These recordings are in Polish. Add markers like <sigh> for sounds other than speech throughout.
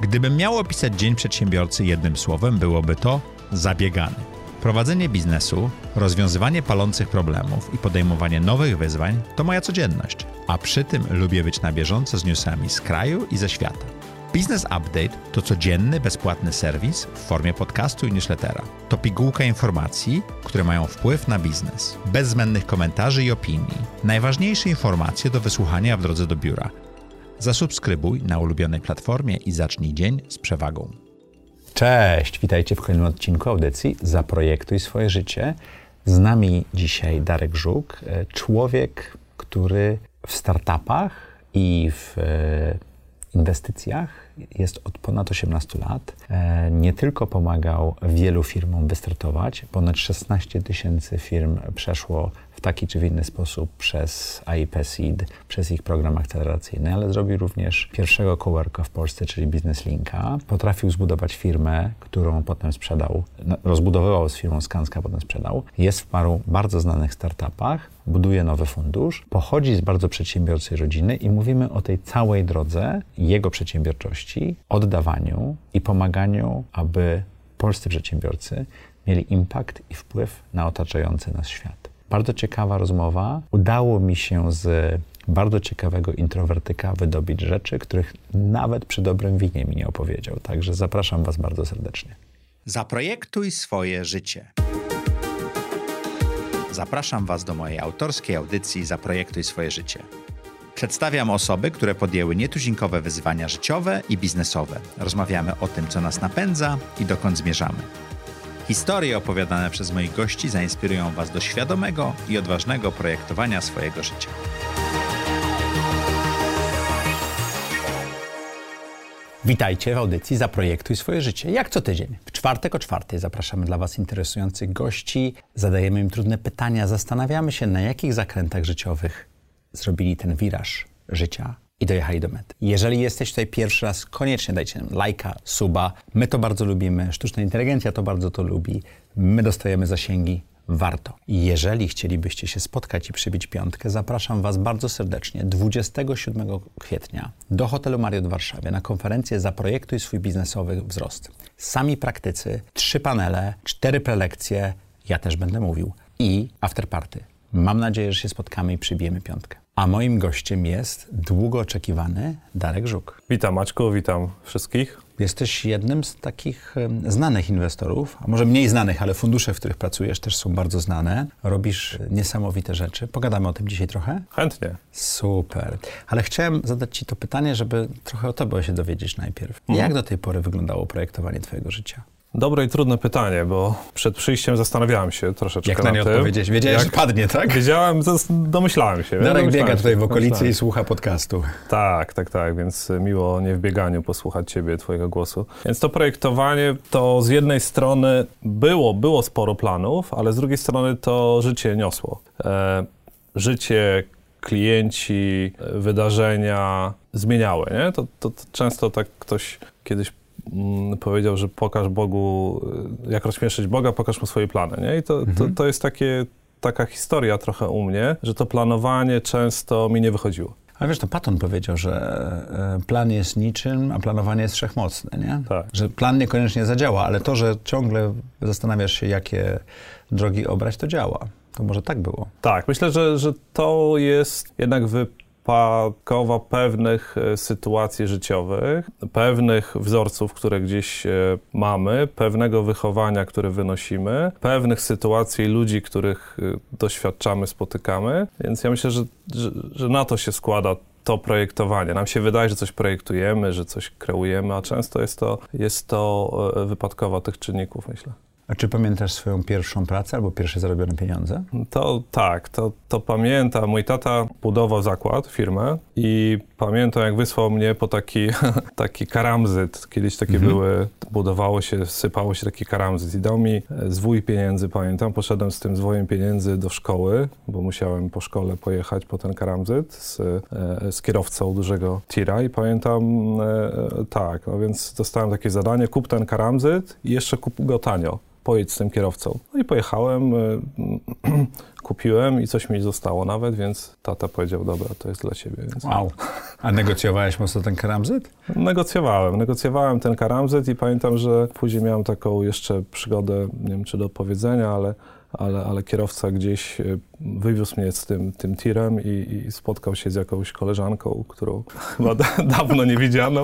Gdybym miał opisać dzień przedsiębiorcy jednym słowem, byłoby to zabiegany. Prowadzenie biznesu, rozwiązywanie palących problemów i podejmowanie nowych wyzwań to moja codzienność, a przy tym lubię być na bieżąco z newsami z kraju i ze świata. Business Update to codzienny, bezpłatny serwis w formie podcastu i newslettera. To pigułka informacji, które mają wpływ na biznes. Bez zbędnych komentarzy i opinii. Najważniejsze informacje do wysłuchania w drodze do biura. Zasubskrybuj na ulubionej platformie i zacznij dzień z przewagą. Cześć, witajcie w kolejnym odcinku audycji Zaprojektuj swoje życie. Z nami dzisiaj Darek Żuk, e, człowiek, który w startupach i w e, inwestycjach jest od ponad 18 lat. E, nie tylko pomagał wielu firmom wystartować, ponad 16 tysięcy firm przeszło w taki czy w inny sposób przez AIP Seed, przez ich program akceleracyjny, ale zrobił również pierwszego coworka w Polsce, czyli Business Linka. Potrafił zbudować firmę, którą potem sprzedał, no, rozbudowywał z firmą Skanska, potem sprzedał. Jest w paru bardzo znanych startupach, buduje nowy fundusz, pochodzi z bardzo przedsiębiorczej rodziny i mówimy o tej całej drodze jego przedsiębiorczości, oddawaniu i pomaganiu, aby polscy przedsiębiorcy mieli impact i wpływ na otaczający nas świat. Bardzo ciekawa rozmowa. Udało mi się z bardzo ciekawego introwertyka wydobyć rzeczy, których nawet przy dobrym winie mi nie opowiedział. Także zapraszam Was bardzo serdecznie. Zaprojektuj swoje życie. Zapraszam Was do mojej autorskiej audycji Zaprojektuj swoje życie. Przedstawiam osoby, które podjęły nietuzinkowe wyzwania życiowe i biznesowe. Rozmawiamy o tym, co nas napędza i dokąd zmierzamy. Historie opowiadane przez moich gości zainspirują Was do świadomego i odważnego projektowania swojego życia. Witajcie w audycji Zaprojektuj swoje życie. Jak co tydzień, w czwartek o czwartej zapraszamy dla Was interesujących gości, zadajemy im trudne pytania, zastanawiamy się, na jakich zakrętach życiowych zrobili ten wiraż życia i dojechali do mety. Jeżeli jesteś tutaj pierwszy raz, koniecznie dajcie nam lajka, suba. My to bardzo lubimy, sztuczna inteligencja to bardzo to lubi. My dostajemy zasięgi, warto. Jeżeli chcielibyście się spotkać i przybić piątkę, zapraszam Was bardzo serdecznie 27 kwietnia do hotelu Mariot w Warszawie na konferencję Zaprojektuj swój biznesowy wzrost. Sami praktycy, trzy panele, cztery prelekcje, ja też będę mówił i afterparty. Mam nadzieję, że się spotkamy i przybijemy piątkę. A moim gościem jest długo oczekiwany Darek Żuk. Witam Maćku, witam wszystkich. Jesteś jednym z takich znanych inwestorów, a może mniej znanych, ale fundusze, w których pracujesz, też są bardzo znane. Robisz niesamowite rzeczy. Pogadamy o tym dzisiaj trochę? Chętnie. Super. Ale chciałem zadać Ci to pytanie, żeby trochę o Tobie się dowiedzieć najpierw. Mhm. Jak do tej pory wyglądało projektowanie Twojego życia? Dobre i trudne pytanie, bo przed przyjściem zastanawiałem się troszeczkę Jak na nie odpowiedzieć? Wiedziałeś, Jak- że padnie, tak? Wiedziałem, domyślałem się. Darek biega tutaj w okolicy i słucha podcastu. Tak, tak, tak, więc miło nie w bieganiu posłuchać Ciebie, Twojego głosu. Więc to projektowanie to z jednej strony było, było sporo planów, ale z drugiej strony to życie niosło. E, życie, klienci, e, wydarzenia zmieniały, nie? To, to, to często tak ktoś kiedyś powiedział, że pokaż Bogu, e, jak rozśmieszyć Boga, pokaż mu swoje plany, nie? I to, to, to jest takie, taka historia trochę u mnie, że to planowanie często mi nie wychodziło. Ale wiesz, to Patton powiedział, że e, plan jest niczym, a planowanie jest wszechmocne, nie? Tak. Że plan niekoniecznie zadziała, ale to, że ciągle zastanawiasz się, jakie drogi obrać, to działa. To może tak było. Tak, myślę, że, że to jest jednak wypadkowa pewnych e, sytuacji życiowych, pewnych wzorców, które gdzieś e, mamy, pewnego wychowania, które wynosimy, pewnych sytuacji ludzi, których e, doświadczamy, spotykamy. Więc ja myślę, że, że, że na to się składa to projektowanie. Nam się wydaje, że coś projektujemy, że coś kreujemy, a często jest to, jest to wypadkowa tych czynników, myślę. A czy pamiętasz swoją pierwszą pracę albo pierwsze zarobione pieniądze? To tak, to, to pamiętam. Mój tata budował zakład, firmę i pamiętam, jak wysłał mnie po taki, <laughs> taki karamzyt. Kiedyś takie były, budowało się, sypało się taki karamzyt i dał mi e, zwój pieniędzy, pamiętam. Poszedłem z tym zwojem pieniędzy do szkoły, bo musiałem po szkole pojechać po ten karamzyt z, e, z kierowcą dużego tira i pamiętam, e, tak, no więc dostałem takie zadanie, kup ten karamzyt i jeszcze kup go tanio pojedź z tym kierowcą. No i pojechałem, <clears throat> kupiłem i coś mi zostało nawet, więc tata powiedział, dobra, to jest dla ciebie. Więc... Wow. A negocjowałeś mocno ten karamzyt? Negocjowałem, negocjowałem ten karamzyt i pamiętam, że później miałem taką jeszcze przygodę, nie wiem czy do powiedzenia, ale ale, ale kierowca gdzieś e, wywiózł mnie z tym, tym tirem i, i spotkał się z jakąś koleżanką, którą <laughs> chyba da, dawno nie widziano.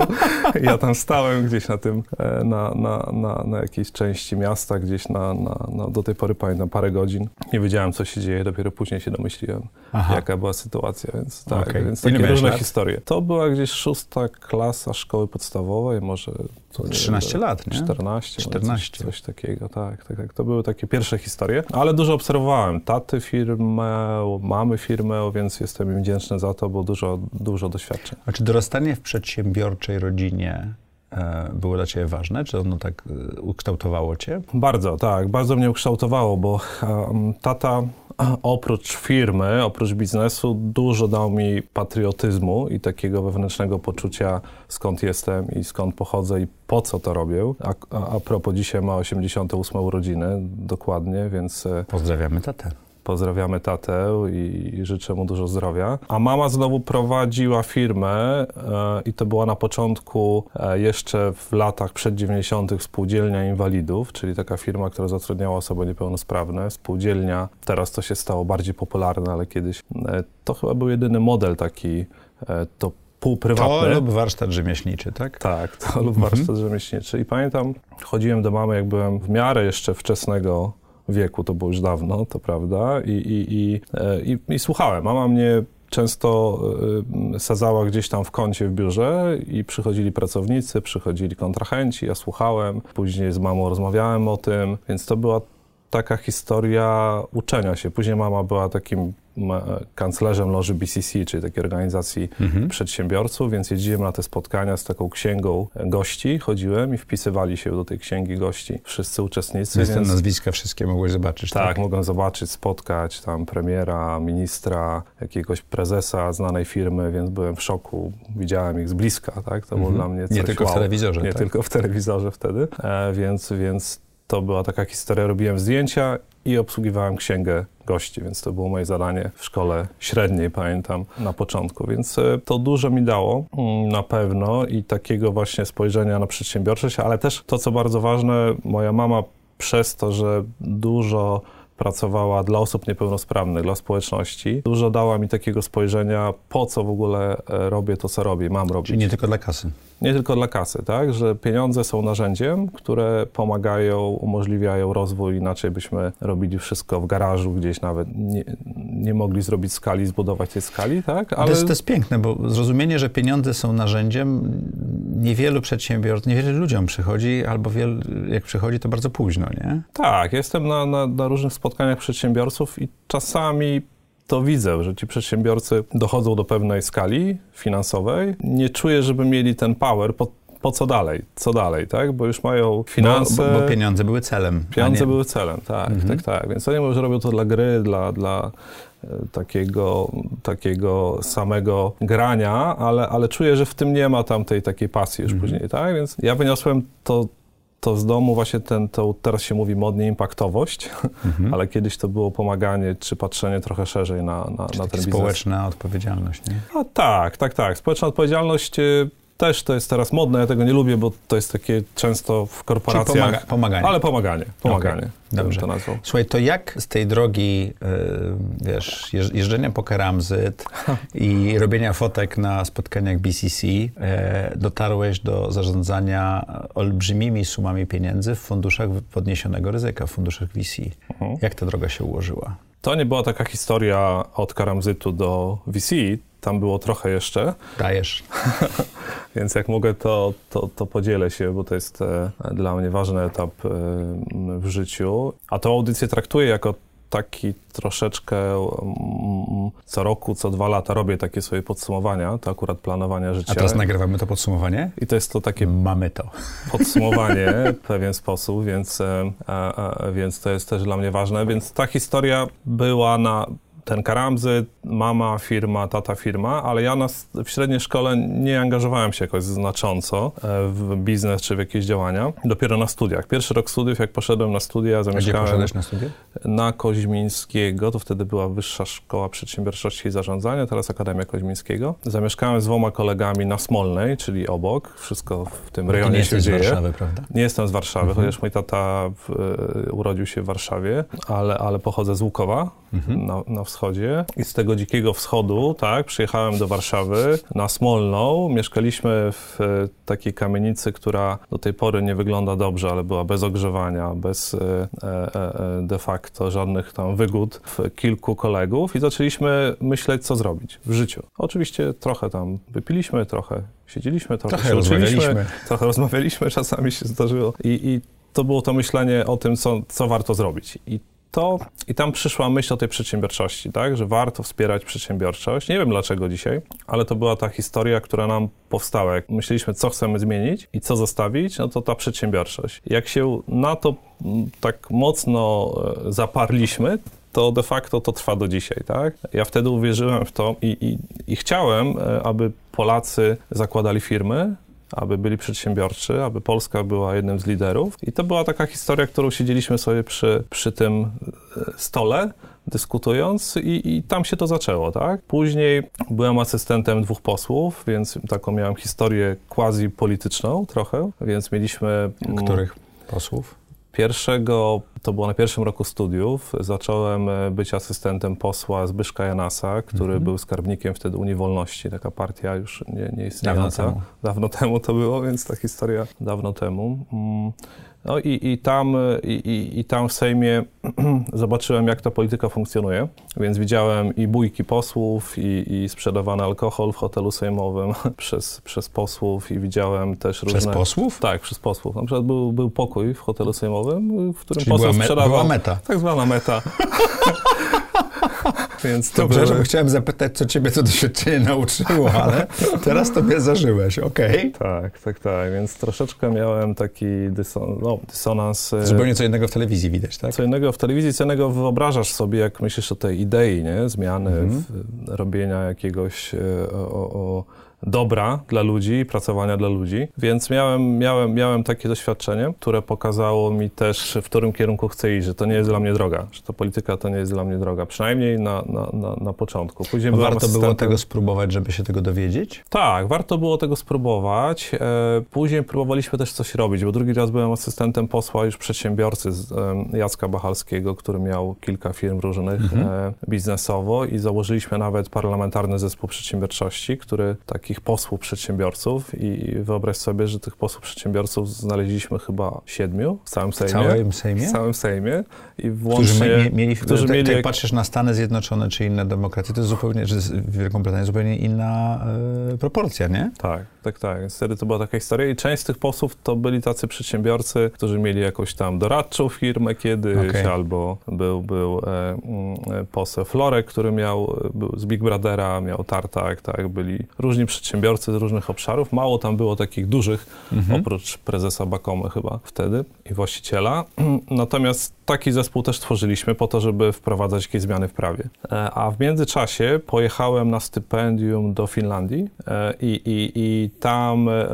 Ja tam stałem gdzieś na tym, e, na, na, na, na jakiejś części miasta, gdzieś na, na, na, do tej pory pamiętam parę godzin. Nie wiedziałem, co się dzieje, dopiero później się domyśliłem, Aha. jaka była sytuacja, więc tak, okay. więc takie różne lat? historie. To była gdzieś szósta klasa szkoły podstawowej, może... To 13 lat, nie? 14, 14. Coś, coś takiego, tak, tak, tak. To były takie pierwsze historie, ale dużo obserwowałem. Taty firmę, mamy firmę, więc jestem im wdzięczny za to, bo dużo, dużo doświadczeń. A czy dorastanie w przedsiębiorczej rodzinie e, było dla Ciebie ważne? Czy ono tak e, ukształtowało Cię? Bardzo, tak. Bardzo mnie ukształtowało, bo tata oprócz firmy, oprócz biznesu, dużo dał mi patriotyzmu i takiego wewnętrznego poczucia, skąd jestem i skąd pochodzę i po co to robię. A, a, a propos, dzisiaj ma 88 urodziny, dokładnie, więc... E, Pozdrawiamy tatę. Pozdrawiamy tatę i życzę mu dużo zdrowia. A mama znowu prowadziła firmę e, i to była na początku, e, jeszcze w latach przed 90. Spółdzielnia Inwalidów, czyli taka firma, która zatrudniała osoby niepełnosprawne. Spółdzielnia, teraz to się stało bardziej popularne, ale kiedyś e, to chyba był jedyny model taki, to półprywatny. To lub warsztat rzemieślniczy, tak? Tak, to lub mhm. warsztat rzemieślniczy. I pamiętam, chodziłem do mamy, jak byłem w miarę jeszcze wczesnego wieku, to było już dawno, to prawda, i, i, i, e, i, i słuchałem. Mama mnie często e, sadzała gdzieś tam w kącie w biurze i przychodzili pracownicy, przychodzili kontrahenci, ja słuchałem, później z mamą rozmawiałem o tym, więc to była taka historia uczenia się. Później mama była takim kanclerzem loży BCC, czyli takiej organizacji mhm. przedsiębiorców, więc jeździłem na te spotkania z taką księgą gości, chodziłem i wpisywali się do tej księgi gości wszyscy uczestnicy. Więc, więc... nazwiska wszystkie mogłeś zobaczyć, tak? Tak, mogłem zobaczyć, spotkać tam premiera, ministra, jakiegoś prezesa znanej firmy, więc byłem w szoku. Widziałem ich z bliska, tak? To mhm. było dla mnie coś Nie tylko wow. w telewizorze, Nie tak? tylko w telewizorze wtedy, e, więc, więc to była taka historia, robiłem zdjęcia i obsługiwałem księgę gości, więc to było moje zadanie w szkole średniej, pamiętam, na początku. Więc e, to dużo mi dało mm, na pewno i takiego właśnie spojrzenia na przedsiębiorczość, ale też to, co bardzo ważne, moja mama przez to, że dużo pracowała dla osób niepełnosprawnych, dla społeczności. Dużo dała mi takiego spojrzenia, po co w ogóle e, robię to, co robię, mam robić. Czyli nie tylko dla kasy. Nie tylko dla kasy, tak? Że pieniądze są narzędziem, które pomagają, umożliwiają rozwój. Inaczej byśmy robili wszystko w garażu, gdzieś nawet nie, nie mogli zrobić skali, zbudować tej skali, tak? Ale... To, jest, to jest piękne, bo zrozumienie, że pieniądze są narzędziem, niewielu przedsiębiorców, niewielu ludziom przychodzi, albo jak przychodzi, to bardzo późno, nie? Tak, jestem na, na, na różnych spotkaniach przedsiębiorców i czasami to widzę, że ci przedsiębiorcy dochodzą do pewnej skali finansowej. Nie czuję, żeby mieli ten power. Po, po co dalej? Co dalej, tak? Bo już mają finanse. Bo, bo, bo pieniądze były celem. Pieniądze były celem, tak, mhm. tak, tak. Więc oni może robią to dla gry, dla, dla e, takiego, takiego samego grania, ale, ale czuję, że w tym nie ma tam tej takiej pasji już mhm. później, tak? Więc ja wyniosłem to to z domu właśnie ten, to teraz się mówi modnie impaktowość, mhm. ale kiedyś to było pomaganie czy patrzenie trochę szerzej na, na, na ten biznes. społeczna odpowiedzialność, nie? A tak, tak, tak. Społeczna odpowiedzialność y, też to jest teraz modne, ja tego nie lubię, bo to jest takie często w korporacjach... Pomaga, pomaganie. Ale pomaganie, pomaganie. Okay. Dobrze. To nazwał. Słuchaj, to jak z tej drogi, yy, wiesz, jeżdżenia po Keramzyt <laughs> i robienia fotek na spotkaniach BCC yy, dotarłeś do zarządzania olbrzymimi sumami pieniędzy w funduszach podniesionego ryzyka, w funduszach VC? Mhm. Jak ta droga się ułożyła? To nie była taka historia od Karamzytu do VC, tam było trochę jeszcze. Dajesz. <laughs> Więc jak mogę, to, to, to, podzielę się, bo to jest e, dla mnie ważny etap e, w życiu. A tą audycję traktuję jako taki troszeczkę mm, co roku, co dwa lata robię takie swoje podsumowania, to akurat planowania życia. A teraz nagrywamy to podsumowanie? I to jest to takie... Mamy to. Podsumowanie <laughs> w pewien sposób, więc, a, e, a, więc to jest też dla mnie ważne. Więc ta historia była na ten Karamzy, mama firma, tata firma, ale ja na, w średniej szkole nie angażowałem się jakoś znacząco e, w biznes czy w jakieś działania. Dopiero na studiach. Pierwszy rok studiów, jak poszedłem na studia, zamieszkałem... Gdzie poszedłeś na studia? Na Koźmińskiego, to wtedy była Wyższa Szkoła Przedsiębiorczości i Zarządzania, teraz Akademia Koźmińskiego. Zamieszkałem z dwoma kolegami na Smolnej, czyli obok. Wszystko w tym rejonie nie się dzieje. z Warszawy, prawda? Nie jestem z Warszawy, mhm. chociaż mój tata w, e, urodził się w Warszawie, ale, ale pochodzę z Łukowa mhm. na, na wschodzie. I z tego dzikiego wschodu, tak, przyjechałem do Warszawy na Smolną. Mieszkaliśmy w e, takiej kamienicy, która do tej pory nie wygląda dobrze, ale była bez ogrzewania, bez e, e, de facto żadnych tam wygód w kilku kolegów i zaczęliśmy myśleć, co zrobić w życiu. Oczywiście trochę tam wypiliśmy, trochę siedzieliśmy, trochę, trochę rozmawialiśmy. Trochę rozmawialiśmy, <laughs> czasami się zdarzyło. I, i to było to myślenie o tym, co, co warto zrobić. I to, i tam przyszła myśl o tej przedsiębiorczości, tak, że warto wspierać przedsiębiorczość. Nie wiem dlaczego dzisiaj, ale to była ta historia, która nam powstała. Jak myśleliśmy, co chcemy zmienić i co zostawić, no to ta przedsiębiorczość. Jak się na to mm, tak mocno e, zaparliśmy, to de facto to trwa do dzisiaj, tak? Ja wtedy uwierzyłem w to i, i, i chciałem, e, aby Polacy zakładali firmy, aby byli przedsiębiorczy, aby Polska była jednym z liderów. I to była taka historia, którą siedzieliśmy sobie przy, przy tym e, stole, dyskutując i, i, tam się to zaczęło, tak? Później byłem asystentem dwóch posłów, więc taką miałem historię quasi polityczną trochę, więc mieliśmy... Mm, Których posłów? Pierwszego, to było na pierwszym roku studiów, zacząłem e, być asystentem posła Zbyszka Janasa, który mm -hmm. był skarbnikiem wtedy Unii Wolności, taka partia już nie, nie istniejąca. Dawno temu. Dawno temu to było, więc ta historia dawno temu. No i, i, tam, i, i tam w Sejmie <clears throat> zobaczyłem, jak ta polityka funkcjonuje, więc widziałem i bójki posłów, i, i sprzedawany alkohol w hotelu sejmowym <laughs> przez, przez posłów i widziałem też różne... Przez posłów? Tak, przez posłów. Na przykład był, był pokój w hotelu sejmowym, w którym Czyli poseł była me, sprzedawał... Była meta. Tak zwana meta. <laughs> Więc to Dobrze, były... chciałem zapytać, co ciebie to doświadczenie nauczyło, ale <laughs> teraz tobie zażyłeś, okej? Okay. Tak, tak, tak, więc troszeczkę miałem taki dyson, no, dysonans. E, Zupełnie co innego w telewizji widać, tak? Co innego w telewizji, co innego wyobrażasz sobie, jak myślisz o tej idei, nie? Zmiany, mhm. w, robienia jakiegoś e, o, o dobra dla ludzi, pracowania dla ludzi. Więc miałem, miałem, miałem takie doświadczenie, które pokazało mi też, w którym kierunku chcę iść, że to nie jest dla mnie droga, że to polityka to nie jest dla mnie droga, przynajmniej na, na, na, na początku. Później warto było tego spróbować, żeby się tego dowiedzieć? Tak, warto było tego spróbować. E, później próbowaliśmy też coś robić, bo drugi raz byłem asystentem posła już przedsiębiorcy z Jacka Bachalskiego, który miał kilka firm różnych mhm. E, biznesowo i założyliśmy nawet parlamentarny zespół przedsiębiorczości, który taki takich posłów przedsiębiorców i wyobraź sobie, że tych posłów przedsiębiorców znaleźliśmy chyba siedmiu w całym Sejmie. W całym Sejmie? W całym Sejmie. I włącznie, którzy mieli, którzy mieli jak patrzysz na Stany Zjednoczone czy inne demokracje, to jest zupełnie, że Wielką Brytanię zupełnie inna y, proporcja, nie? Tak, tak, tak. Więc wtedy to była taka historia i część z tych posłów to byli tacy przedsiębiorcy, którzy mieli jakąś tam doradczą firmę kiedyś, okay. albo był, był e, mm, poseł Florek, który miał, był z Big Brothera, miał tartak, tak, byli różni przedsiębiorcy z różnych obszarów. Mało tam było takich dużych, mhm. oprócz prezesa Bakomy chyba wtedy i właściciela. <clears throat> Natomiast taki zespół też tworzyliśmy po to, żeby wprowadzać jakieś zmiany w prawie. E, a w międzyczasie pojechałem na stypendium do Finlandii e, i, i, i tam e,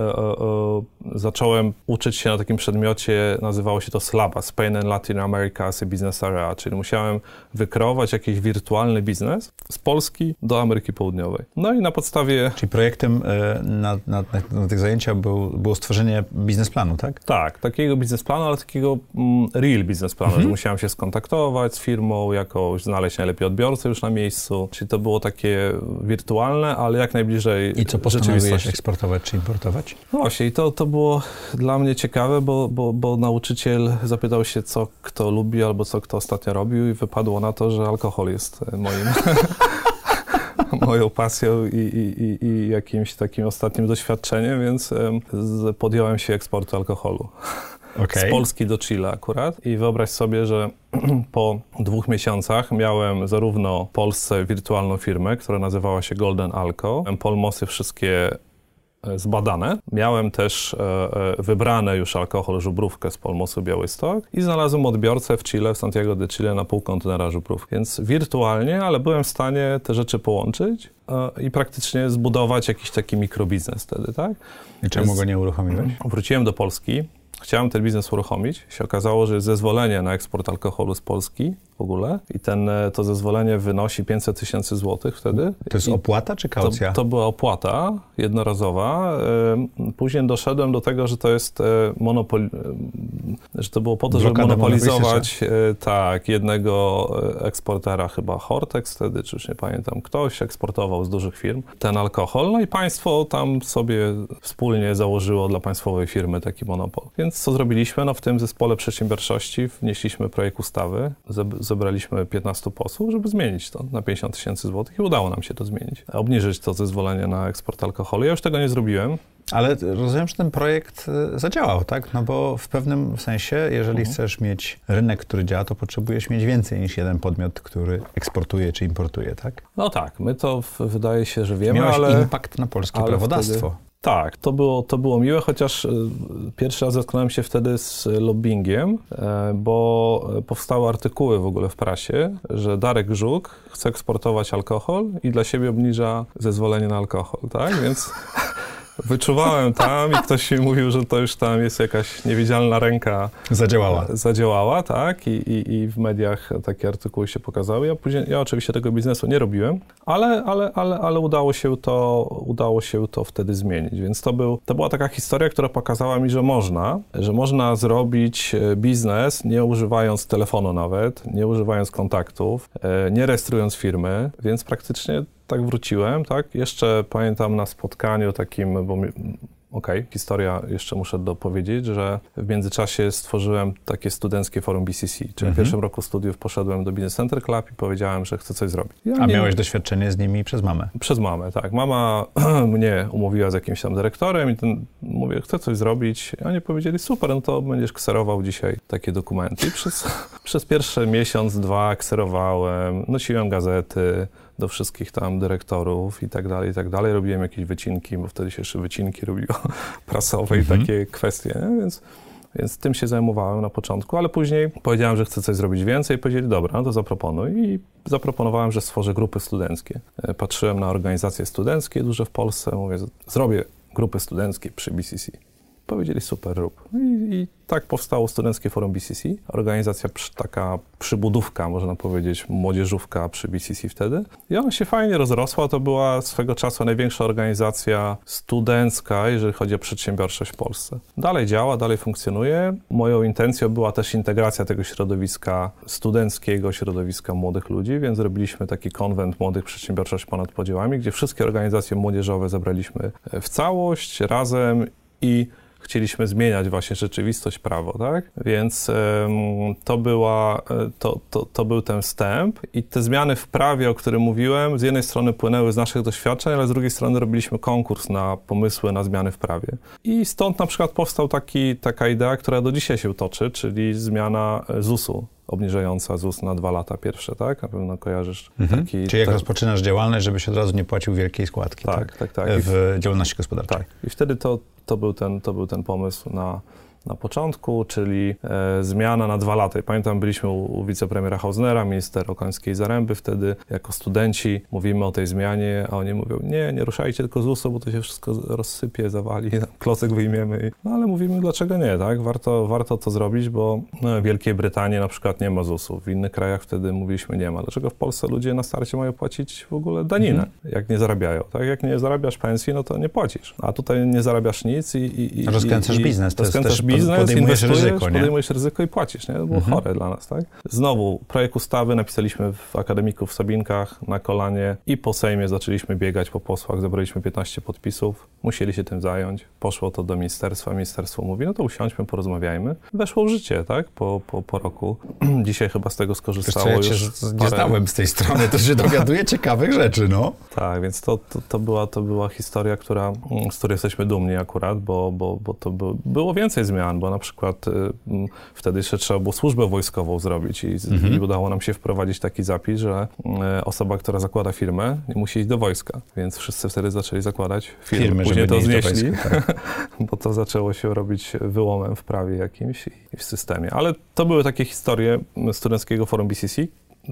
zacząłem uczyć się na takim przedmiocie, nazywało się to SLABA, Spain and Latin America as a Business Area, czyli musiałem wykreować jakiś wirtualny biznes z Polski do Ameryki Południowej. No i na podstawie... Czyli projektem na, na, na tych zajęciach był, było stworzenie biznesplanu, tak? Tak, takiego biznesplanu, ale takiego mm, real biznesplanu. Że musiałem się skontaktować z firmą jakoś, znaleźć najlepiej odbiorcę już na miejscu, czyli to było takie wirtualne, ale jak najbliżej I co postanowiłeś eksportować czy importować? No właśnie, i to, to było dla mnie ciekawe, bo, bo, bo nauczyciel zapytał się, co kto lubi albo co kto ostatnio robił i wypadło na to, że alkohol jest e, moim... <laughs> moją pasją i, i, i, jakimś takim ostatnim doświadczeniem, więc podjąłem się eksportu alkoholu. Okay. Z Polski do Chile akurat. I wyobraź sobie, że <clears throat> po dwóch miesiącach miałem zarówno w Polsce wirtualną firmę, która nazywała się Golden Alco. Polmosy wszystkie e, zbadane. Miałem też e, e, wybrane już alkohol, żubrówkę z Polmosu Białystok i znalazłem odbiorcę w Chile, w Santiago de Chile na pół kontenera żubrów. Więc wirtualnie, ale byłem w stanie te rzeczy połączyć i praktycznie zbudować jakiś taki mikrobiznes wtedy, tak? I czemu Więc- go nie uruchomiłeś? Wróciłem do Polski, chciałem ten biznes uruchomić. Się okazało, że zezwolenie na eksport alkoholu z Polski w ogóle i ten, e, to zezwolenie wynosi 500 tysięcy złotych wtedy. To jest I opłata czy to, kaucja? to była opłata jednorazowa. E, Później doszedłem do tego, że to jest e, monopol... że to było po to, żeby Blokada monopolizować e, tak, jednego eksportera, chyba Hortex wtedy, czy już nie pamiętam, ktoś eksportował z dużych firm ten alkohol, no i państwo tam sobie wspólnie założyło dla państwowej firmy taki monopol. Więc co zrobiliśmy? No w tym zespole przedsiębiorczości wnieśliśmy projekt ustawy, zebraliśmy 15 posłów, żeby zmienić to na 50 tysięcy złotych i udało nam się to zmienić. Obniżyć to zezwolenie na eksport alkoholu. Ja już tego nie zrobiłem. Ale rozumiem, że ten projekt e, zadziałał, tak? No bo w pewnym sensie, jeżeli Mhm. chcesz mieć rynek, który działa, to potrzebujesz mieć więcej niż jeden podmiot, który eksportuje czy importuje, tak? No tak, my to w, wydaje się, że wiemy, Miałeś ale... impact na polskie prawodawstwo. wtedy- Tak, to było, to było miłe, chociaż y, pierwszy raz zetknąłem się wtedy z lobbyingiem, e, bo e, powstały artykuły w ogóle w prasie, że Darek Żuk chce eksportować alkohol i dla siebie obniża zezwolenie na alkohol, tak? Więc <laughs> wyczuwałem tam i ktoś mi mówił, że to już tam jest jakaś niewidzialna ręka Zadziałała. zadziałała, tak, I, i, i w mediach takie artykuły się pokazały. Ja później, ja oczywiście tego biznesu nie robiłem, ale, ale, ale, ale udało, się to, udało się to wtedy zmienić. Więc to, był, to była taka historia, która pokazała mi, że można, że można zrobić e, biznes nie używając telefonu nawet, nie używając kontaktów, e, nie rejestrując firmy, więc praktycznie tak wróciłem, tak. Jeszcze pamiętam na spotkaniu takim, bo mi, Okej, historia, jeszcze muszę dopowiedzieć, że w międzyczasie stworzyłem takie studenckie forum BCC, czyli Mhm. w pierwszym roku studiów poszedłem do Business Center Club i powiedziałem, że chcę coś zrobić. Ja A nie- miałeś doświadczenie z nimi przez mamę. Przez mamę, tak. Mama <clears throat> mnie umówiła z jakimś tam dyrektorem i ten, mówię, chcę coś zrobić. I oni powiedzieli, super, no to będziesz kserował dzisiaj takie dokumenty. I przez, <laughs> przez pierwszy miesiąc, dwa kserowałem, nosiłem gazety do wszystkich tam dyrektorów i tak dalej, i tak dalej. Robiłem jakieś wycinki, bo wtedy się jeszcze wycinki robiło <laughs> prasowe Mhm. i takie kwestie, nie? więc... Więc tym się zajmowałem na początku, ale później powiedziałem, że chcę coś zrobić więcej. Powiedzieli, dobra, no to zaproponuj. I zaproponowałem, że stworzę grupy studenckie. E, Patrzyłem na organizacje studenckie duże w Polsce. Mówię, zrobię grupy studenckie przy BCC. Powiedzieli, super, rób. I, I tak powstało Studenckie Forum BCC. Organizacja przy, taka przybudówka, można powiedzieć, młodzieżówka przy BCC wtedy. I ona się fajnie rozrosła. To była swego czasu największa organizacja studencka, jeżeli chodzi o przedsiębiorczość w Polsce. Dalej działa, dalej funkcjonuje. Moją intencją była też integracja tego środowiska studenckiego, środowiska młodych ludzi, więc zrobiliśmy taki konwent młodych przedsiębiorczość ponad podziałami, gdzie wszystkie organizacje młodzieżowe zebraliśmy w całość, razem i chcieliśmy zmieniać właśnie rzeczywistość, prawo, tak? Więc to, była, e, to, to, to był ten wstęp i te zmiany w prawie, o którym mówiłem, z jednej strony płynęły z naszych doświadczeń, ale z drugiej strony robiliśmy konkurs na pomysły na zmiany w prawie. I stąd na przykład powstał taki, taka idea, która do dzisiaj się toczy, czyli zmiana e, ZUS-u obniżająca ZUS na dwa lata pierwsze, tak? Na pewno kojarzysz Mhm. taki... Czyli jak tak, rozpoczynasz działalność, żebyś od razu nie płacił wielkiej składki, tak? tak, tak, tak. W- W działalności gospodarczej. Tak. I wtedy to, to, był, ten, to był ten pomysł na, na początku, czyli e, zmiana na dwa lata. I pamiętam, byliśmy u, u wicepremiera Hausnera, minister Okońskiej Zaręby wtedy, jako studenci mówimy o tej zmianie, a oni mówią, nie, nie ruszajcie tylko ZUS-u, bo to się wszystko rozsypie, zawali, <laughs> klocek wyjmiemy. No ale mówimy, dlaczego nie, tak? Warto, warto to zrobić, bo no, w Wielkiej Brytanii na przykład nie ma ZUS-u. W innych krajach wtedy mówiliśmy, nie ma. Dlaczego w Polsce ludzie na starcie mają płacić w ogóle daninę, jak nie zarabiają, tak? Jak nie zarabiasz pensji, no to nie płacisz. A tutaj nie zarabiasz nic i... i, i Rozkręcasz i, biznes, to jest Rozkręcasz biznes, podejmujesz inwestujesz, ryzyko, nie? podejmujesz ryzyko i płacisz, nie? To było Mhm. chore dla nas, tak? Znowu, projekt ustawy napisaliśmy w Akademiku w Sabinkach na kolanie i po Sejmie zaczęliśmy biegać po posłach, zebraliśmy 15 podpisów, musieli się tym zająć, poszło to do ministerstwa, ministerstwo mówi, no to usiądźmy, porozmawiajmy. Weszło w życie, tak? Po, po, po roku. <clears throat> Dzisiaj chyba z tego skorzystało ja już z- nie parę- znałem z tej strony, to się dowiaduję ciekawych rzeczy, no. tak, więc to, to, to, była, to była historia, która, z której jesteśmy dumni akurat, bo, bo, bo to by, było więcej zmian. Bo na przykład y, wtedy jeszcze trzeba było służbę wojskową zrobić i, Mhm. i udało nam się wprowadzić taki zapis, że y, osoba, która zakłada firmę, nie musi iść do wojska, więc wszyscy wtedy zaczęli zakładać firmy. Firmy, Później to znieśli, wojska, tak. <laughs> bo to zaczęło się robić wyłomem w prawie jakimś i w systemie. Ale to były takie historie studenckiego forum BCC,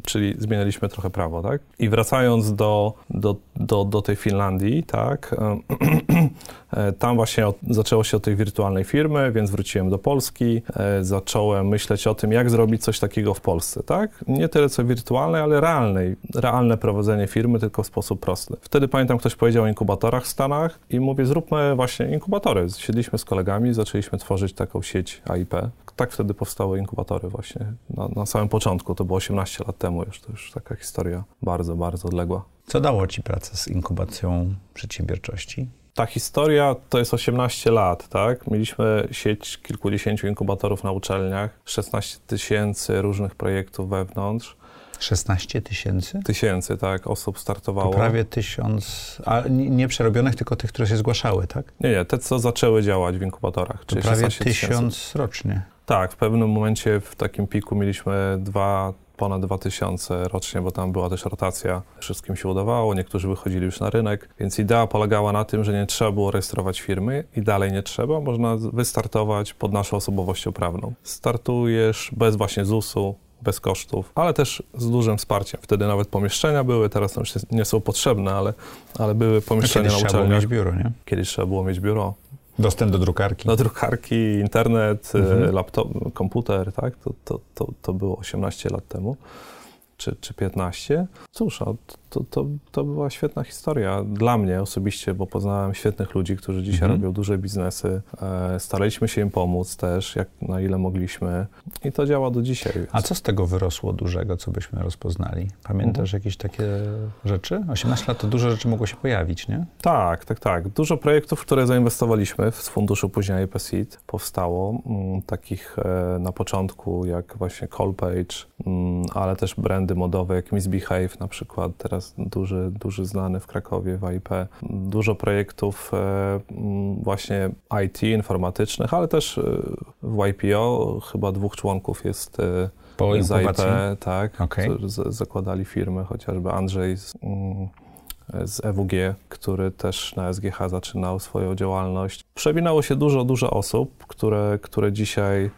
czyli zmienialiśmy trochę prawo, tak? I wracając do, do, do, do tej Finlandii, tak, <clears throat> e, tam właśnie od, zaczęło się od tej wirtualnej firmy, więc wróciłem do Polski, e, zacząłem myśleć o tym, jak zrobić coś takiego w Polsce, tak? Nie tyle co wirtualnej, ale realnej, realne prowadzenie firmy, tylko w sposób prosty. Wtedy pamiętam, ktoś powiedział o inkubatorach w Stanach i mówię, zróbmy właśnie inkubatory. Siedliśmy z kolegami, zaczęliśmy tworzyć taką sieć AIP. Tak wtedy powstały inkubatory właśnie na, na samym początku, to było 18 lat temu już, to już taka historia bardzo, bardzo odległa. Co dało ci pracę z inkubacją przedsiębiorczości? Ta historia to jest 18 lat, tak? Mieliśmy sieć kilkudziesięciu inkubatorów na uczelniach, 16 tysięcy różnych projektów wewnątrz, 16 tysięcy? tysięcy, tak, osób To startowało. prawie tysiąc, a nie przerobionych, tylko tych, które się zgłaszały, tak? Nie, nie, te co zaczęły działać w inkubatorach, To czyli prawie 16 tysięcy. tysiąc rocznie. Tak, w pewnym momencie w takim piku mieliśmy dwa, ponad 2000 rocznie, bo tam była też rotacja. Wszystkim się udawało, niektórzy wychodzili już na rynek, więc idea polegała na tym, że nie trzeba było rejestrować firmy i dalej nie trzeba, można wystartować pod naszą osobowością prawną. Startujesz bez właśnie ZUS-u, bez kosztów, ale też z dużym wsparciem. Wtedy nawet pomieszczenia były, teraz już nie są potrzebne, ale, ale były No, pomieszczenia kiedyś na trzeba było uczelniach. mieć biuro, nie? Kiedyś trzeba było mieć biuro. Dostęp do drukarki. Do drukarki, internet, Mhm. mhm. laptop, komputer, tak? To, to, to, to było 18 lat temu, czy, czy 15. Cóż, a to, to, to była świetna historia dla mnie osobiście, bo poznałem świetnych ludzi, którzy dzisiaj Mhm. robią duże biznesy. E, staraliśmy się im pomóc też, jak na ile mogliśmy i to działa do dzisiaj. A co z tego wyrosło dużego, co byśmy rozpoznali? Pamiętasz jakieś takie rzeczy? 18 lat to dużo rzeczy mogło się pojawić, nie? Tak, tak, tak. Dużo projektów, w które zainwestowaliśmy z funduszu później Seed powstało. Mm, takich e, na początku jak właśnie Callpage, mm, ale też brandy modowe jak Misbehave na przykład, teraz duży, duży znany w Krakowie w AIP. Dużo projektów e, właśnie IT, informatycznych, ale też e, w YPO chyba dwóch członków jest e, Po z IP, tak, z- zakładali firmy, chociażby Andrzej z, z EWG, który też na SGH zaczynał swoją działalność. Przewinęło się dużo, dużo osób, które, które dzisiaj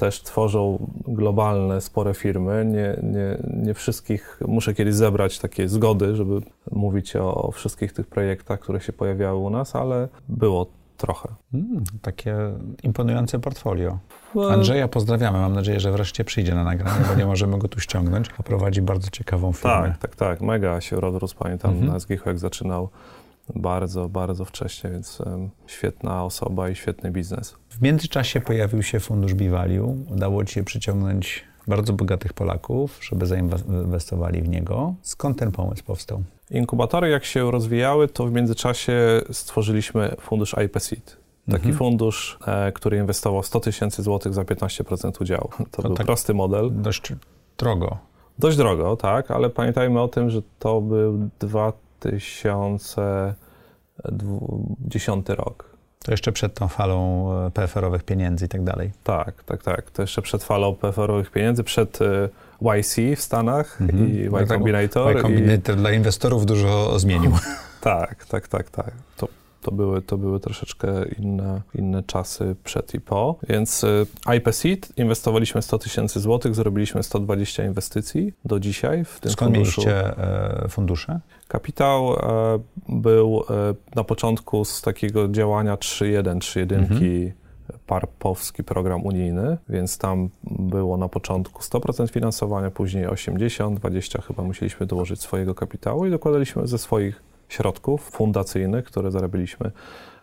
też tworzą globalne, spore firmy. Nie, nie, nie wszystkich muszę kiedyś zebrać takie zgody, żeby mówić o, o wszystkich tych projektach, które się pojawiały u nas, ale było trochę. Mm, takie imponujące portfolio. Andrzeja pozdrawiamy. Mam nadzieję, że wreszcie przyjdzie na nagranie, bo nie możemy go tu ściągnąć, a prowadzi bardzo ciekawą firmę. Tak, tak, tak. Mega się rozrósł. Pamiętam Mhm. na SGH, jak zaczynał bardzo, bardzo wcześnie, więc świetna osoba i świetny biznes. W międzyczasie pojawił się fundusz Bivalue. Udało ci się przyciągnąć bardzo bogatych Polaków, żeby zainwestowali w niego. Skąd ten pomysł powstał? Inkubatory jak się rozwijały, to w międzyczasie stworzyliśmy fundusz IP Seed. Taki Mhm. fundusz, e, który inwestował 100 tysięcy złotych za 15% udziału. <laughs> To, To był tak- prosty model. Dość drogo. Dość drogo, tak, ale pamiętajmy o tym, że to był 2010 rok. To jeszcze przed tą falą e, PFR-owych pieniędzy i tak dalej. Tak, tak, tak. To jeszcze przed falą PFR-owych pieniędzy, przed e, YC w Stanach Mhm. i Y Tak, Combinator. Y Combinator dla inwestorów dużo zmienił. I, tak, tak, tak, tak. To, były, to były troszeczkę inne, inne czasy przed i po. Więc y, IP Seed inwestowaliśmy 100 tysięcy złotych, zrobiliśmy 120 inwestycji do dzisiaj w tym Skąd funduszu. mieliście e, fundusze? Kapitał e, był e, na początku z takiego działania 3.1, 3.1 Mhm. parpowski program unijny, więc tam było na początku 100% finansowania, później 80, 20 chyba musieliśmy dołożyć swojego kapitału i dokładaliśmy ze swoich środków fundacyjnych, które zarabiliśmy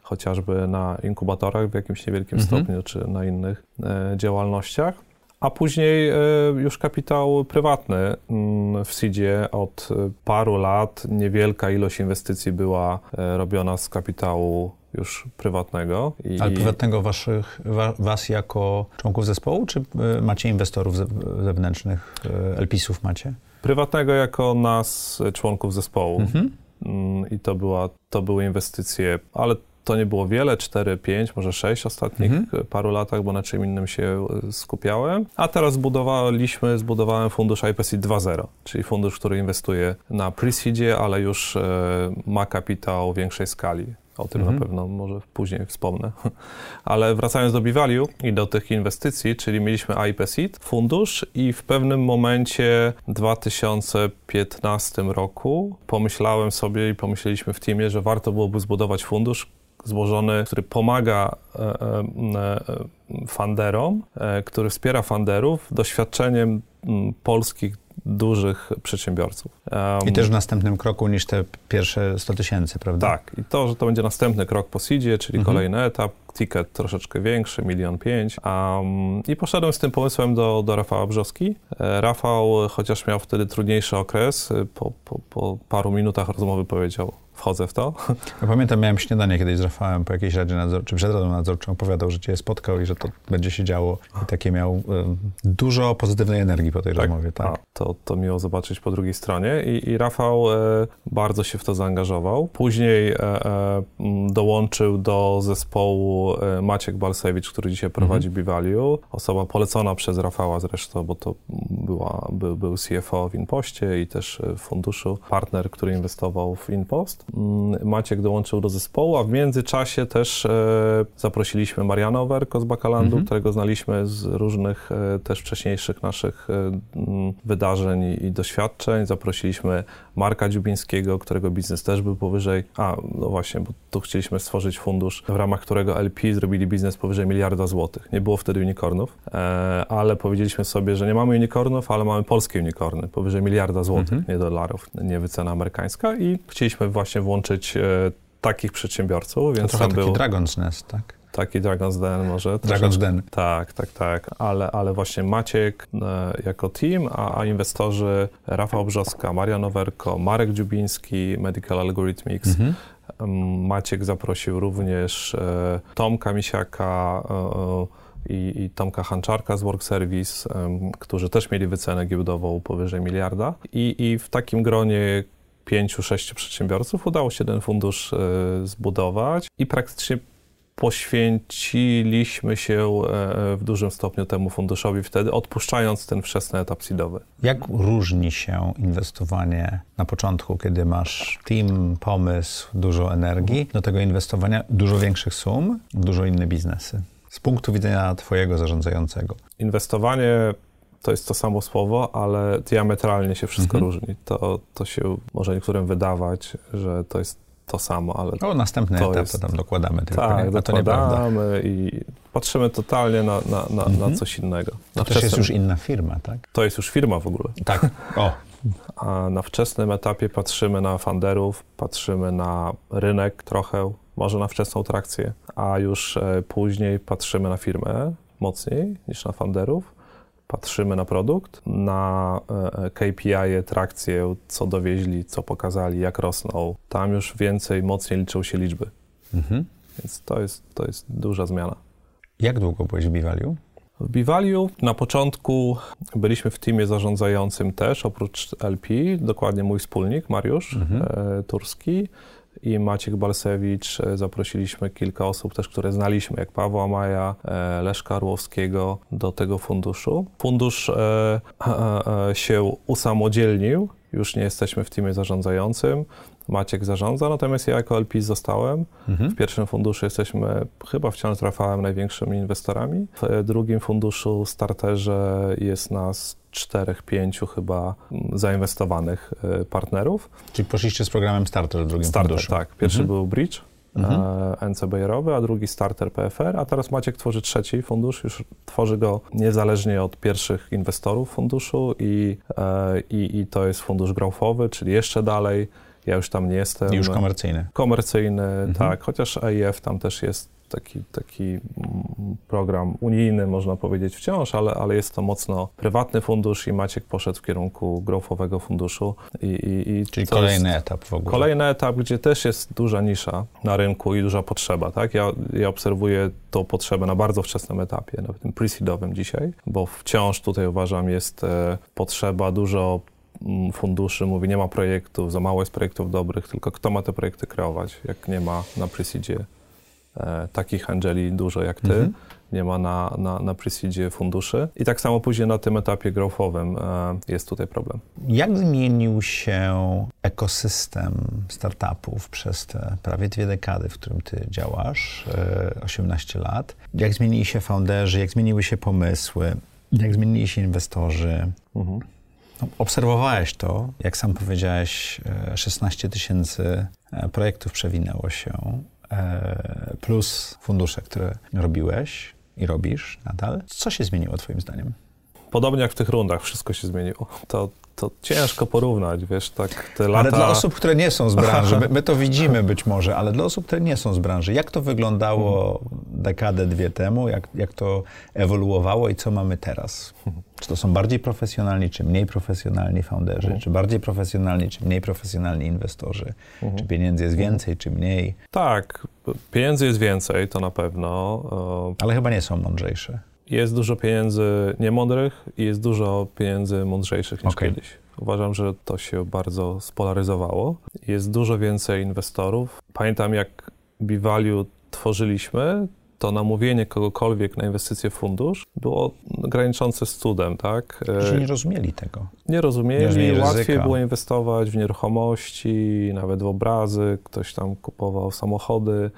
chociażby na inkubatorach w jakimś niewielkim Mhm. stopniu, czy na innych e, działalnościach. A później e, już kapitał prywatny mm, w Seedzie od paru lat niewielka ilość inwestycji była e, robiona z kapitału już prywatnego. I, Ale prywatnego waszych, wa, was jako członków zespołu, czy macie inwestorów ze, zewnętrznych, LPIS-ów macie? prywatnego jako nas, członków zespołu. Mhm. Mm, I to, była, to były inwestycje, ale to nie było wiele, 4, 5, może 6 ostatnich mhm. paru latach, bo na czym innym się e, skupiałem. A teraz zbudowaliśmy, zbudowałem fundusz IPC 2.0, czyli fundusz, który inwestuje na pre-seedzie, ale już e, ma kapitał większej skali. O tym mhm. na pewno może później wspomnę. <laughs> Ale wracając do B-Value i do tych inwestycji, czyli mieliśmy IP Seed, fundusz i w pewnym momencie w 2015 roku pomyślałem sobie i pomyśleliśmy w teamie, że warto byłoby zbudować fundusz, złożony, który pomaga e, e, e, funderom, który wspiera funderów doświadczeniem polskich dużych przedsiębiorców. Um, I też w następnym kroku niż te pierwsze 100 tysięcy, prawda? Tak. I to, że to będzie następny krok po seedzie, czyli mhm. kolejny etap, ticket troszeczkę większy, milion pięć. Um, I poszedłem z tym pomysłem do, do Rafała Brzoski. Rafał, chociaż miał wtedy trudniejszy okres, po, po, po paru minutach rozmowy powiedział, wchodzę w to. Ja pamiętam, miałem śniadanie kiedyś z Rafałem po jakiejś radzie nadzorczej, przed radą nadzorczą, opowiadał, że cię spotkał i że to będzie się działo. I takie miał y, dużo pozytywnej energii po tej tak? rozmowie. Tak, A, to, to miło zobaczyć po drugiej stronie. I, i Rafał e, bardzo się w to zaangażował. Później e, e, dołączył do zespołu e, Maciek Balsewicz, który dzisiaj prowadzi mhm. Bivalue. Osoba polecona przez Rafała zresztą, bo to była, był, był CFO w Inpoście i też w funduszu partner, który inwestował w Inpost. Mm, Maciek dołączył do zespołu, a w międzyczasie też e, zaprosiliśmy Mariana Owerko z Bakalandu, mhm. którego znaliśmy z różnych e, też wcześniejszych naszych e, wydarzeń i doświadczeń. Zaprosiliśmy Marka Dziubińskiego, którego biznes też był powyżej, a no właśnie, bo tu chcieliśmy stworzyć fundusz, w ramach którego LP zrobili biznes powyżej miliarda złotych. Nie było wtedy unicornów, ale powiedzieliśmy sobie, że nie mamy unicornów, ale mamy polskie unicorny, powyżej miliarda złotych, mhm. nie dolarów, nie wycena amerykańska i chcieliśmy właśnie włączyć e, takich przedsiębiorców, więc to trochę taki był... Dragon's Nest, tak? Taki Dragon's Den może. Dragon's Den. Tak, tak, tak. Ale, ale właśnie Maciek e, jako team, a, a inwestorzy Rafał Brzoska, Marian Owerko, Marek Dziubiński, Medical Algorithmics. Mhm. Maciek zaprosił również e, Tomka Misiaka, i, i Tomka Hanczarka z Work Service, którzy też mieli wycenę giełdową powyżej miliarda. I, I w takim gronie pięciu, sześciu przedsiębiorców udało się ten fundusz e, zbudować i praktycznie poświęciliśmy się e, w dużym stopniu temu funduszowi wtedy, odpuszczając ten wczesny etap seedowy. Jak różni się inwestowanie na początku, kiedy masz team, pomysł, dużo energii, do tego inwestowania dużo większych sum w dużo inne biznesy? Z punktu widzenia Twojego zarządzającego. Inwestowanie to jest to samo słowo, ale diametralnie się wszystko mhm. różni. To, to się może niektórym wydawać, że to jest to samo, ale. O, następny to etap jest, to tam dokładamy tylko. Tak, nie? dokładamy i patrzymy totalnie na, na, na, mhm. na coś innego. Na to też jest już inna firma, tak? To jest już firma w ogóle. Tak. O. <laughs> A na wczesnym etapie patrzymy na funderów, patrzymy na rynek trochę, może na wczesną trakcję, a już e, później patrzymy na firmę mocniej niż na funderów patrzymy na produkt, na e, KPI, trakcję, co dowieźli, co pokazali, jak rosną. Tam już więcej, mocniej liczą się liczby. Mhm. Więc to jest, to jest duża zmiana. Jak długo byłeś w Bivalue? W Bivalue na początku byliśmy w teamie zarządzającym też, oprócz LP, dokładnie mój wspólnik Mariusz mhm. e, Turski i Maciek Balsewicz. E, zaprosiliśmy kilka osób też, które znaliśmy, jak Pawła Maja, e, Leszka Arłowskiego do tego funduszu. Fundusz e, się usamodzielnił, już nie jesteśmy w teamie zarządzającym. Maciek zarządza, natomiast ja jako LP zostałem. Mhm. W pierwszym funduszu jesteśmy chyba wciąż z Rafałem największymi inwestorami. W drugim funduszu, starterze, jest nas czterech, pięciu chyba zainwestowanych e, partnerów. Czyli poszliście z programem Starter w drugim Starter, funduszu. tak. Pierwszy mhm. był Bridge, mhm. E, NCBR-owy, a drugi Starter PFR, a teraz Maciek tworzy trzeci fundusz, już tworzy go niezależnie od pierwszych inwestorów funduszu i, e, i, i to jest fundusz growthowy, czyli jeszcze dalej. Ja już tam nie jestem. Już komercyjny. Komercyjny, mhm. tak, chociaż AIF tam też jest taki, taki mm, program unijny, można powiedzieć wciąż, ale, ale jest to mocno prywatny fundusz i Maciek poszedł w kierunku growthowego funduszu. I, i, i Czyli kolejny etap w ogóle. Kolejny etap, gdzie też jest duża nisza na rynku i duża potrzeba. Tak? Ja, ja obserwuję tą potrzebę na bardzo wczesnym etapie, na tym pre-seedowym dzisiaj, bo wciąż tutaj uważam jest e, potrzeba dużo funduszy mówi, nie ma projektów, za mało jest projektów dobrych, tylko kto ma te projekty kreować, jak nie ma na pre e, takich angeli dużo jak ty. Mhm nie ma na, na, na pre funduszy. I tak samo później na tym etapie growthowym e, jest tutaj problem. Jak zmienił się ekosystem startupów przez te prawie dwie dekady, w którym ty działasz, 18 e, lat? Jak zmienili się founderzy, jak zmieniły się pomysły, jak zmienili się inwestorzy? Mhm. No, obserwowałeś to, jak sam powiedziałeś, 16 e, tysięcy projektów przewinęło się, plus fundusze, które robiłeś i robisz nadal. Co się zmieniło Twoim zdaniem? Podobnie jak w tych rundach, wszystko się zmieniło. To, to ciężko porównać, wiesz, tak te lata... Ale dla osób, które nie są z branży, <laughs> my, my, to widzimy być może, ale dla osób, które nie są z branży, jak to wyglądało dekadę, dwie temu, jak, jak to ewoluowało i co mamy teraz? Czy to są bardziej profesjonalni, czy mniej profesjonalni founderzy, mhm. czy bardziej profesjonalni, czy mniej profesjonalni inwestorzy? Mhm. Czy pieniędzy jest więcej, czy mniej? Tak, pieniędzy jest więcej, to na pewno. E, ale chyba nie są mądrzejsze. Jest dużo pieniędzy niemądrych i jest dużo pieniędzy mądrzejszych niż okay. kiedyś. Uważam, że to się bardzo spolaryzowało. Jest dużo więcej inwestorów. Pamiętam, jak B-Value tworzyliśmy, to namówienie kogokolwiek na inwestycje w fundusz było graniczące z cudem, tak? Że nie rozumieli tego. Nie rozumieli, nie rozumieli łatwiej ryzyka. było inwestować w nieruchomości, nawet w obrazy, ktoś tam kupował samochody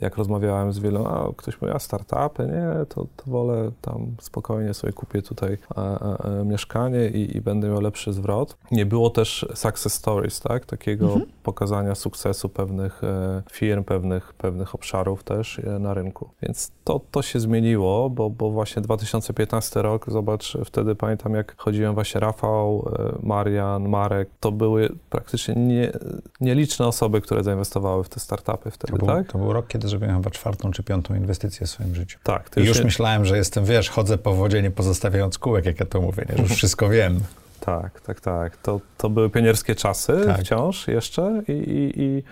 jak rozmawiałem z wieloma, ktoś mówi, a startupy, nie, to, to wolę tam spokojnie sobie kupię tutaj e, e, e, mieszkanie i, i, będę miał lepszy zwrot. Nie było też success stories, tak, takiego mhm. pokazania sukcesu pewnych e, firm, pewnych, pewnych obszarów też na rynku. Więc to, to się zmieniło, bo, bo właśnie 2015 rok, zobacz, wtedy pamiętam jak chodziłem właśnie Rafał, Marian, Marek, to były praktycznie nie, nieliczne osoby, które zainwestowały w te startupy wtedy, to był, tak? To był rok, kiedy zrobiłem chyba czwartą czy piątą inwestycję w swoim życiu. Tak. I już myślałem, że jestem, wiesz, chodzę po wodzie nie pozostawiając kółek, jak ja to mówię, nie? że już <laughs> wszystko wiem. Tak, tak, tak. To, to były pionierskie czasy tak. wciąż jeszcze i, i, i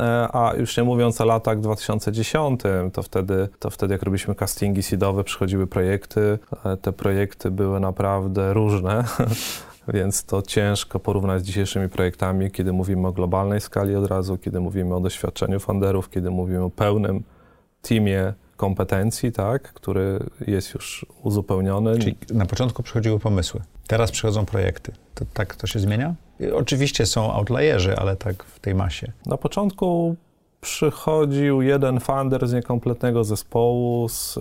e, a już nie mówiąc o latach 2010, to wtedy, to wtedy jak robiliśmy castingi seedowe, przychodziły projekty. E, te projekty były naprawdę różne. <laughs> Więc to ciężko porównać z dzisiejszymi projektami, kiedy mówimy o globalnej skali od razu, kiedy mówimy o doświadczeniu funderów, kiedy mówimy o pełnym teamie kompetencji, tak, który jest już uzupełniony. Czyli na początku przychodziły pomysły, teraz przychodzą projekty. To, tak to się zmienia? Oczywiście są outlierzy, ale tak w tej masie. Na początku przychodził jeden funder z niekompletnego zespołu, z y,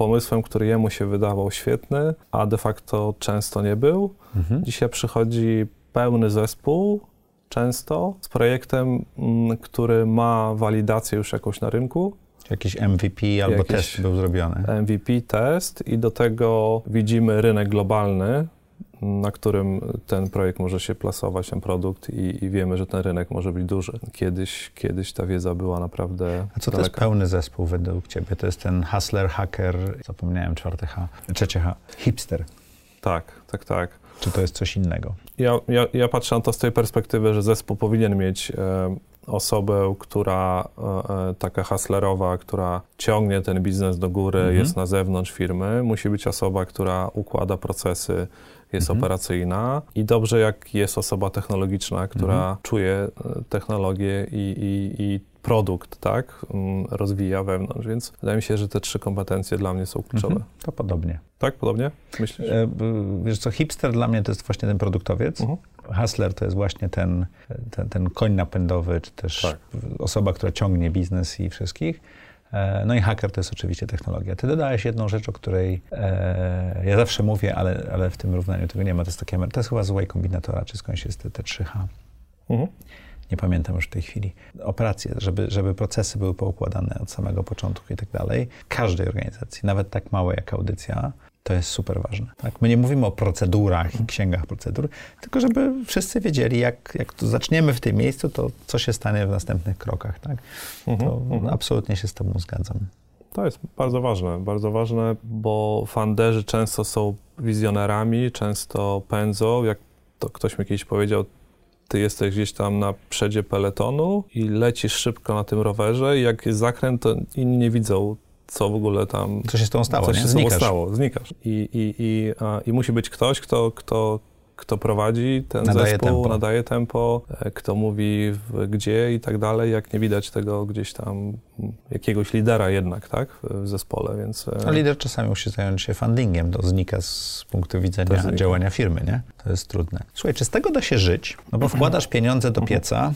pomysłem, który jemu się wydawał świetny, a de facto często nie był. Mhm. Dzisiaj przychodzi pełny zespół, często z projektem, mm, który ma walidację już jakąś na rynku. Jakiś MVP albo Jakiś test był zrobiony. MVP test i do tego widzimy rynek globalny, na którym ten projekt może się plasować, ten produkt i, i, wiemy, że ten rynek może być duży. Kiedyś, kiedyś ta wiedza była naprawdę A co daleka. to jest pełny zespół według ciebie? To jest ten hustler, hacker, zapomniałem czwarte H, trzecie H, hipster. Tak, tak, tak. Czy to jest coś innego? Ja, ja, ja patrzę na to z tej perspektywy, że zespół powinien mieć e, osobę, która e, e, taka hustlerowa, która ciągnie ten biznes do góry, mhm. jest na zewnątrz firmy. Musi być osoba, która układa procesy, jest mhm. operacyjna i dobrze jak jest osoba technologiczna, która mhm. czuje e, technologię i, i, i produkt, tak, mm, rozwija wewnątrz, więc wydaje mi się, że te trzy kompetencje dla mnie są kluczowe. Mhm. To podobnie. Tak, podobnie? Myślisz? E, wiesz co, hipster dla mnie to jest właśnie ten produktowiec. Hustler to jest właśnie ten, ten, ten koń napędowy, czy też tak. osoba, która ciągnie biznes i wszystkich. E, no i haker to jest oczywiście technologia. Ty dodałeś jedną rzecz, o której e, ja zawsze mówię, ale, ale w tym równaniu tego nie ma. To jest takie, to jest chyba złej kombinatora, czy skądś jest te, te 3H. Mhm. Nie pamiętam już w tej chwili. Operacje, żeby, żeby procesy były poukładane od samego początku i tak dalej. Każdej organizacji, nawet tak małej jak audycja, to jest super ważne. Tak? My nie mówimy o procedurach i księgach procedur, tylko żeby wszyscy wiedzieli, jak, jak to zaczniemy w tym miejscu, to co się stanie w następnych krokach. Tak? Mhm, to mhm. absolutnie się z Tobą zgadzam. To jest bardzo ważne, bardzo ważne, bo funderzy często są wizjonerami, często pędzą. Jak to ktoś mi kiedyś powiedział, ty jesteś gdzieś tam na przedzie peletonu i lecisz szybko na tym rowerze i jak jest zakręt, to inni nie widzą co w ogóle tam... Co się z tą stało, Co się z tą stało, znikasz. I, i, i, a, I musi być ktoś, kto, kto kto prowadzi ten Nadaje zespół, tempo. nadaje tempo, e, kto mówi w, gdzie i tak dalej, jak nie widać tego gdzieś tam jakiegoś lidera jednak, tak, w zespole, więc... e, A lider czasami musi zająć się fundingiem, to znika z punktu widzenia działania firmy, nie? To jest trudne. Słuchaj, czy z tego da się żyć? No bo wkładasz pieniądze do pieca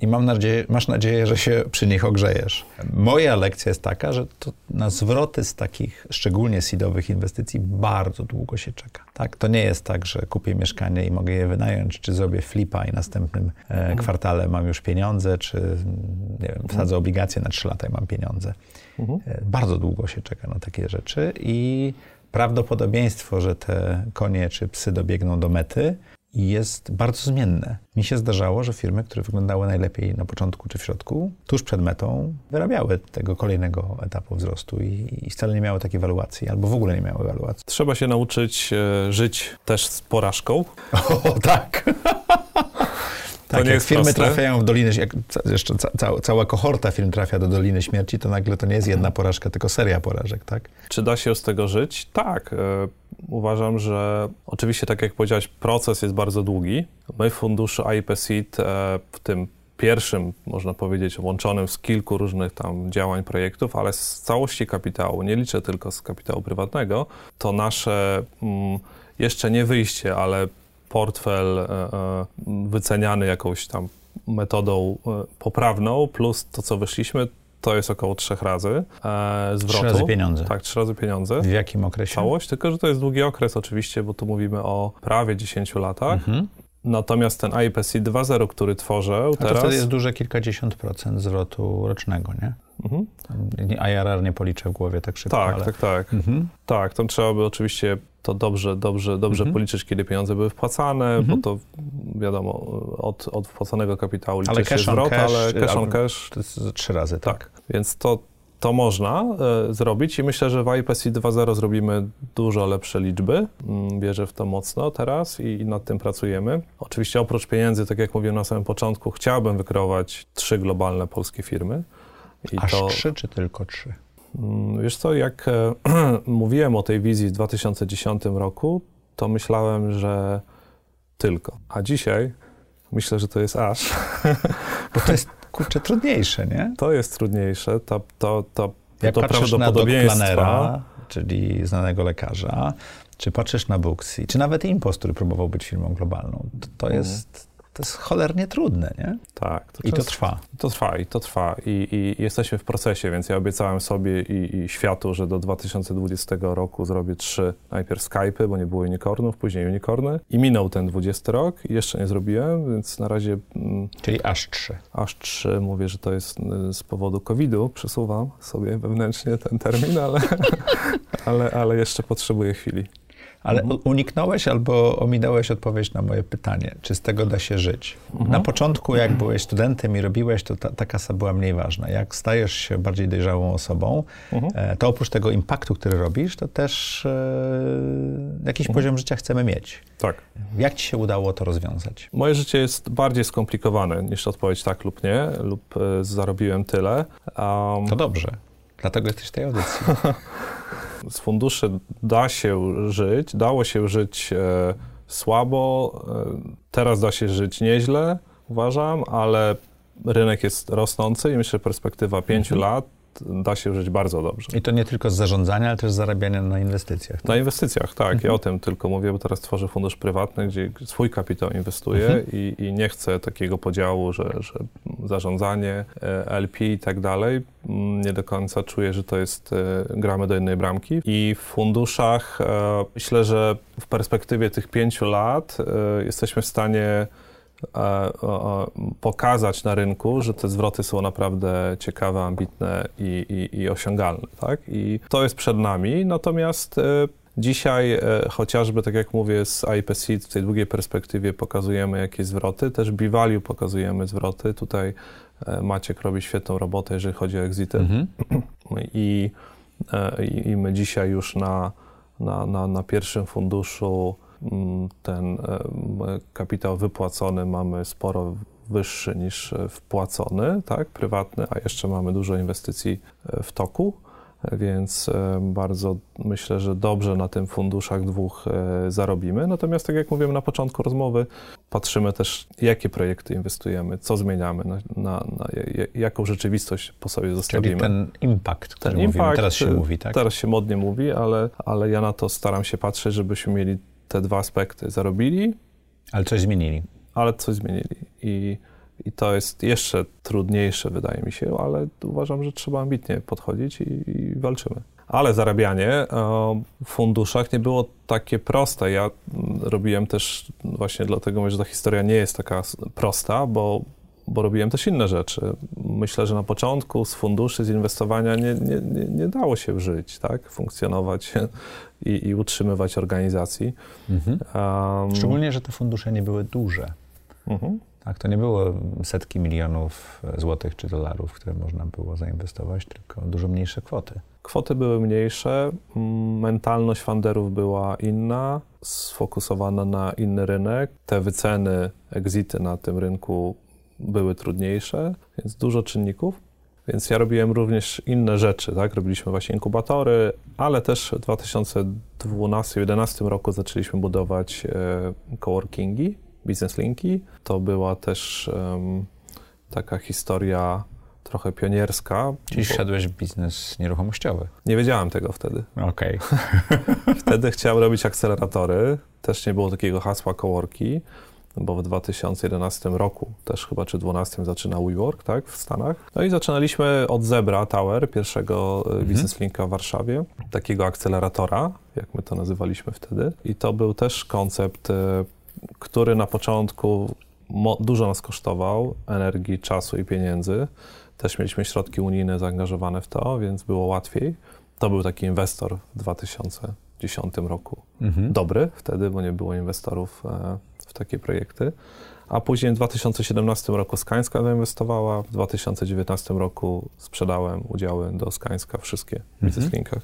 i mam nadzieję, masz nadzieję, że się przy nich ogrzejesz. Moja lekcja jest taka, że to na zwroty z takich szczególnie seedowych inwestycji bardzo długo się czeka. Tak? To nie jest tak, że kupię mieszkanie i mogę je wynająć, czy zrobię flipa i następnym e, kwartale mam już pieniądze, czy nie wiem, wsadzę obligacje na 3 lata i mam pieniądze. E, Bardzo długo się czeka na takie rzeczy i prawdopodobieństwo, że te konie czy psy dobiegną do mety, jest bardzo zmienne. Mi się zdarzało, że firmy, które wyglądały najlepiej na początku czy w środku, tuż przed metą, wyrabiały tego kolejnego etapu wzrostu i, i wcale nie miały takiej ewaluacji, albo w ogóle nie miały ewaluacji. Trzeba się nauczyć e, żyć też z porażką. <laughs> O, tak! Tak, nie jak firmy proste. trafiają w Dolinę, jak jeszcze ca, ca, cała kohorta firm trafia do Doliny Śmierci, to nagle to nie jest jedna porażka, tylko seria porażek, tak? Czy da się z tego żyć? Tak. E, uważam, że oczywiście, tak jak powiedziałeś, proces jest bardzo długi. My w funduszu AIP Seed, w tym pierwszym, można powiedzieć, łączonym z kilku różnych tam działań, projektów, ale z całości kapitału, nie liczę tylko z kapitału prywatnego, to nasze mm, jeszcze nie wyjście, ale portfel e, e, wyceniany jakąś tam metodą e, poprawną, plus to, co wyszliśmy, to jest około trzech razy e, zwrotu. Trzy razy pieniądze. Tak, trzy razy pieniądze. W jakim okresie? Całość, tylko że to jest długi okres oczywiście, bo tu mówimy o prawie 10 latach. Mhm. Natomiast ten IPC 2.0, który tworzę A to teraz... wtedy jest duże kilkadziesiąt procent zwrotu rocznego, nie? Mhm. Tam IRR nie policzę w głowie tak szybko, Tak, ale... tak, tak. Mhm. Tak, to trzeba by oczywiście to dobrze, dobrze, dobrze Mhm. policzyć, kiedy pieniądze były wpłacane, Mhm. bo to wiadomo, od, od wpłaconego kapitału liczy Ale się zwrot, cash, ale cash on cash, To jest trzy razy, tak? tak. Więc to, to można e, zrobić i myślę, że w IPC 2.0 zrobimy dużo lepsze liczby. Mm, Wierzę w to mocno teraz i, i nad tym pracujemy. Oczywiście oprócz pieniędzy, tak jak mówiłem na samym początku, chciałbym wykreować trzy globalne polskie firmy. I Aż to, trzy czy tylko trzy? Mm, Wiesz co, jak e, <clears throat> mówiłem o tej wizji w 2010 roku, to myślałem, że tylko. A dzisiaj myślę, że to jest aż. <laughs> Bo to jest, kurczę, trudniejsze, nie? To jest trudniejsze. To, to, to, Jak to patrzysz na prawdopodobieństwa. planera, czyli znanego lekarza, czy patrzysz na Booksy, czy nawet Impost, który próbował być firmą globalną, to, to Mhm. jest, to jest cholernie trudne, nie? Tak, I to trwa. To trwa i to trwa I, i jesteśmy w procesie, więc ja obiecałem sobie i, i światu, że do 2020 roku zrobię trzy, najpierw Skype'y, bo nie było unicornów, później unicorny i minął ten 20 rok i jeszcze nie zrobiłem, więc na razie mm, Czyli aż trzy. aż trzy. Mówię, że to jest y, z powodu COVID-u. Przesuwam sobie wewnętrznie ten termin, ale, <laughs> ale, ale jeszcze potrzebuję chwili. Ale Mhm. uniknąłeś albo ominąłeś odpowiedź na moje pytanie, czy z tego da się żyć. Mhm. Na początku, jak byłeś studentem i robiłeś, to ta, ta kasa była mniej ważna. Jak stajesz się bardziej dojrzałą osobą, Mhm. e, to oprócz tego impaktu, który robisz, to też e, jakiś Mhm. poziom życia chcemy mieć. Tak. Jak ci się udało to rozwiązać? Moje życie jest bardziej skomplikowane niż odpowiedź tak lub nie, lub y, zarobiłem tyle. Um, To dobrze. Dlatego jesteś w tej audycji. <laughs> z funduszy da się żyć, dało się żyć e, słabo, e, teraz da się żyć nieźle, uważam, ale rynek jest rosnący i myślę, że perspektywa pięciu Mhm. lat da się żyć bardzo dobrze. I to nie tylko z zarządzania, ale też z zarabiania na inwestycjach. Na inwestycjach, tak. Mhm. Ja o tym tylko mówię, bo teraz tworzę fundusz prywatny, gdzie swój kapitał inwestuję Mhm. i, i nie chcę takiego podziału, że, że zarządzanie, e, LP i tak dalej. Mm, Nie do końca czuję, że to jest, e, gramy do jednej bramki. I w funduszach e, myślę, że w perspektywie tych pięciu lat jesteśmy w stanie pokazać na rynku, że te zwroty są naprawdę ciekawe, ambitne i, i, i osiągalne, tak? I to jest przed nami, natomiast e, dzisiaj e, chociażby, tak jak mówię, z IPC w tej długiej perspektywie pokazujemy jakieś zwroty, też B-Value pokazujemy zwroty, tutaj e, Maciek robi świetną robotę, jeżeli chodzi o exity Mhm. i, e, i, my dzisiaj już na, na, na, na pierwszym funduszu ten e, kapitał wypłacony mamy sporo wyższy niż e, wpłacony, tak, prywatny, a jeszcze mamy dużo inwestycji e, w toku. więc bardzo myślę, że dobrze na tym funduszach dwóch zarobimy. Natomiast tak jak mówiłem na początku rozmowy, patrzymy też, jakie projekty inwestujemy, co zmieniamy, na, na, na jaką rzeczywistość po sobie zostawimy. Czyli ten impact, który ten mówimy, impact, teraz się mówi, tak? Teraz się modnie mówi, ale, ale ja na to staram się patrzeć, żebyśmy mieli te dwa aspekty. Zarobili. Ale coś zmienili. Ale coś zmienili. I i to jest jeszcze trudniejsze, wydaje mi się, ale uważam, że trzeba ambitnie podchodzić i, i walczymy. Ale zarabianie e, w funduszach nie było takie proste. Ja robiłem też, właśnie dlatego że ta historia nie jest taka prosta, bo, bo robiłem też inne rzeczy. Myślę, że na początku z funduszy, z inwestowania nie, nie, nie, nie dało się żyć, tak? funkcjonować i, i utrzymywać organizacji. Mhm. Um, Szczególnie, że te fundusze nie były duże. Mhm. Tak, to nie było setki milionów złotych czy dolarów, które można było zainwestować, tylko dużo mniejsze kwoty. Kwoty były mniejsze, mentalność funderów była inna, sfokusowana na inny rynek. Te wyceny, exity na tym rynku były trudniejsze, więc dużo czynników. Więc ja robiłem również inne rzeczy, tak? Robiliśmy właśnie inkubatory, ale też w 2012-2011 roku zaczęliśmy budować e, coworkingi Business Linki. To była też um, taka historia trochę pionierska. Czyli bo... wszedłeś w biznes nieruchomościowy. Nie wiedziałem tego wtedy. Okej. Okay. <laughs> wtedy chciałem robić akceleratory. Też nie było takiego hasła coworki, bo w 2011 roku, też chyba czy 2012 zaczynał WeWork, tak, w Stanach. No i zaczynaliśmy od Zebra Tower, pierwszego e, mhm. Business Linka w Warszawie, takiego akceleratora, jak my to nazywaliśmy wtedy. I to był też koncept e, który na początku dużo nas kosztował energii, czasu i pieniędzy. Też mieliśmy środki unijne zaangażowane w to, więc było łatwiej. To był taki inwestor w 2010 roku. Mhm. Dobry wtedy, bo nie było inwestorów e, takie projekty. A później w 2017 roku Skańska zainwestowała, w 2019 roku sprzedałem udziały do Skańska, wszystkie w mhm. linkach.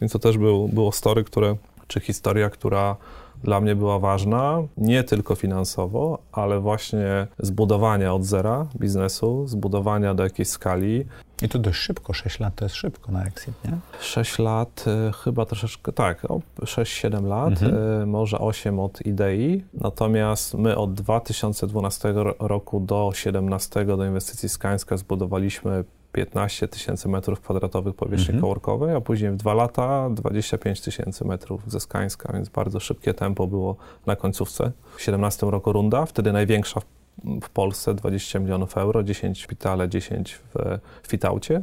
Więc to też był, było story, które, czy historia, która dla mnie była ważna, nie tylko finansowo, ale właśnie zbudowania od zera biznesu, zbudowania do jakiejś skali. I to dość szybko, 6 lat to jest szybko na exit, nie? 6 lat, y, chyba troszeczkę, tak, 6-7 lat, mhm. y, może 8 od idei. Natomiast my od 2012 roku do 2017 do inwestycji Skańska zbudowaliśmy 15 tysięcy metrów kwadratowych powierzchni mhm. coworkowej, a później w dwa lata 25 tysięcy metrów ze Skańska, więc bardzo szybkie tempo było na końcówce. W 2017 roku runda, wtedy największa w, Polsce, 20 milionów euro, 10 w szpitale, 10 w Fitaucie.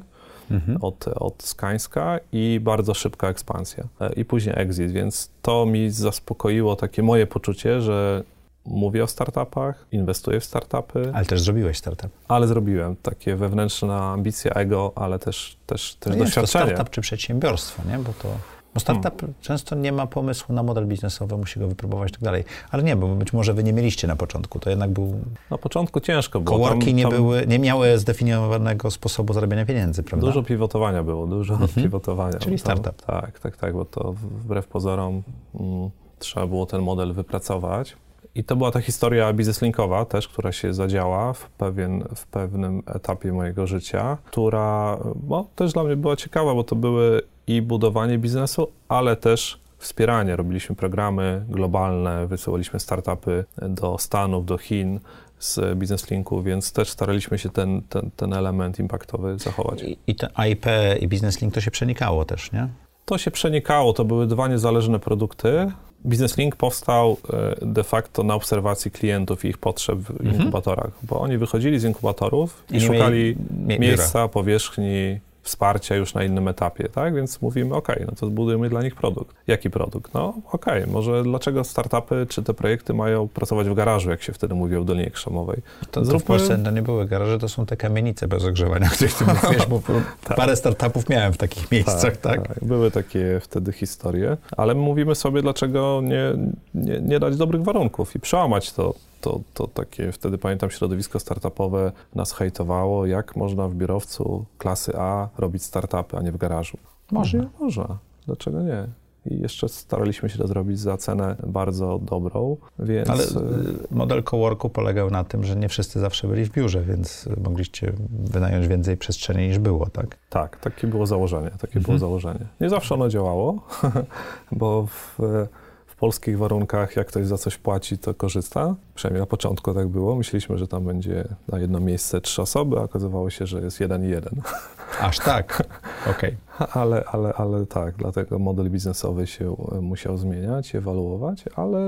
Mhm. Od, od Skańska i bardzo szybka ekspansja. E, I później exit, więc to mi zaspokoiło takie moje poczucie, że mówię o startupach, inwestuję w startupy. Ale też zrobiłeś startup. Ale zrobiłem. Takie wewnętrzne ambicje, ego, ale też, też, też no doświadczenie. to startup czy przedsiębiorstwo, nie? Bo to... Bo startup hmm. często nie ma pomysłu na model biznesowy, musi go wypróbować i tak dalej. Ale nie, bo być może wy nie mieliście na początku, to jednak był... Na początku ciężko było. Coworki tam, nie, tam... były, nie miały zdefiniowanego sposobu zarabiania pieniędzy, prawda? Dużo pivotowania było, dużo mhm. pivotowania. Czyli startup. tak, tak, tak, bo to wbrew pozorom mm, trzeba było ten model wypracować. I to była ta historia bizneslinkowa też, która się zadziała w, pewien, w pewnym etapie mojego życia, która no, też dla mnie była ciekawa, bo to były i budowanie biznesu, ale też wspieranie. Robiliśmy programy globalne, wysyłaliśmy startupy do Stanów, do Chin z BusinessLinku, więc też staraliśmy się ten, ten, ten element impaktowy zachować. I, i ten IP i BusinessLink to się przenikało też, nie? To się przenikało, to były dwa niezależne produkty, Business Link powstał e, de facto na obserwacji klientów i ich potrzeb w mhm. inkubatorach, bo oni wychodzili z inkubatorów i, I szukali miejsca, powierzchni, wsparcia już na innym etapie, tak? Więc mówimy, ok, no to zbudujemy dla nich produkt. Jaki produkt? No ok, może dlaczego startupy czy te projekty mają pracować w garażu, jak się wtedy mówi o Dolinie Krzemowej? To, to w Polsce to nie były garaże, to są te kamienice bez ogrzewania, <laughs> o których ty mówisz, bo <laughs> tak. parę startupów miałem w takich miejscach, tak, tak? tak? Były takie wtedy historie, ale mówimy sobie, dlaczego nie, nie, nie dać dobrych warunków i przełamać to, to, to takie, wtedy pamiętam, środowisko startupowe nas hejtowało, jak można w biurowcu klasy A robić startupy, a nie w garażu. Można. Można. Dlaczego nie? i jeszcze staraliśmy się to zrobić za cenę bardzo dobrą, więc... Ale y, model coworku polegał na tym, że nie wszyscy zawsze byli w biurze, więc mogliście wynająć więcej przestrzeni niż było, tak? Tak, takie było założenie, takie mhm. było założenie. Nie zawsze ono działało, <laughs> bo w polskich warunkach, jak ktoś za coś płaci, to korzysta. Przynajmniej na początku tak było. Myśleliśmy, że tam będzie na jedno miejsce trzy osoby, a okazywało się, że jest jeden i jeden. <laughs> Aż tak? Okej. Okay. Ale, ale, ale tak, dlatego model biznesowy się e, musiał zmieniać, ewaluować, ale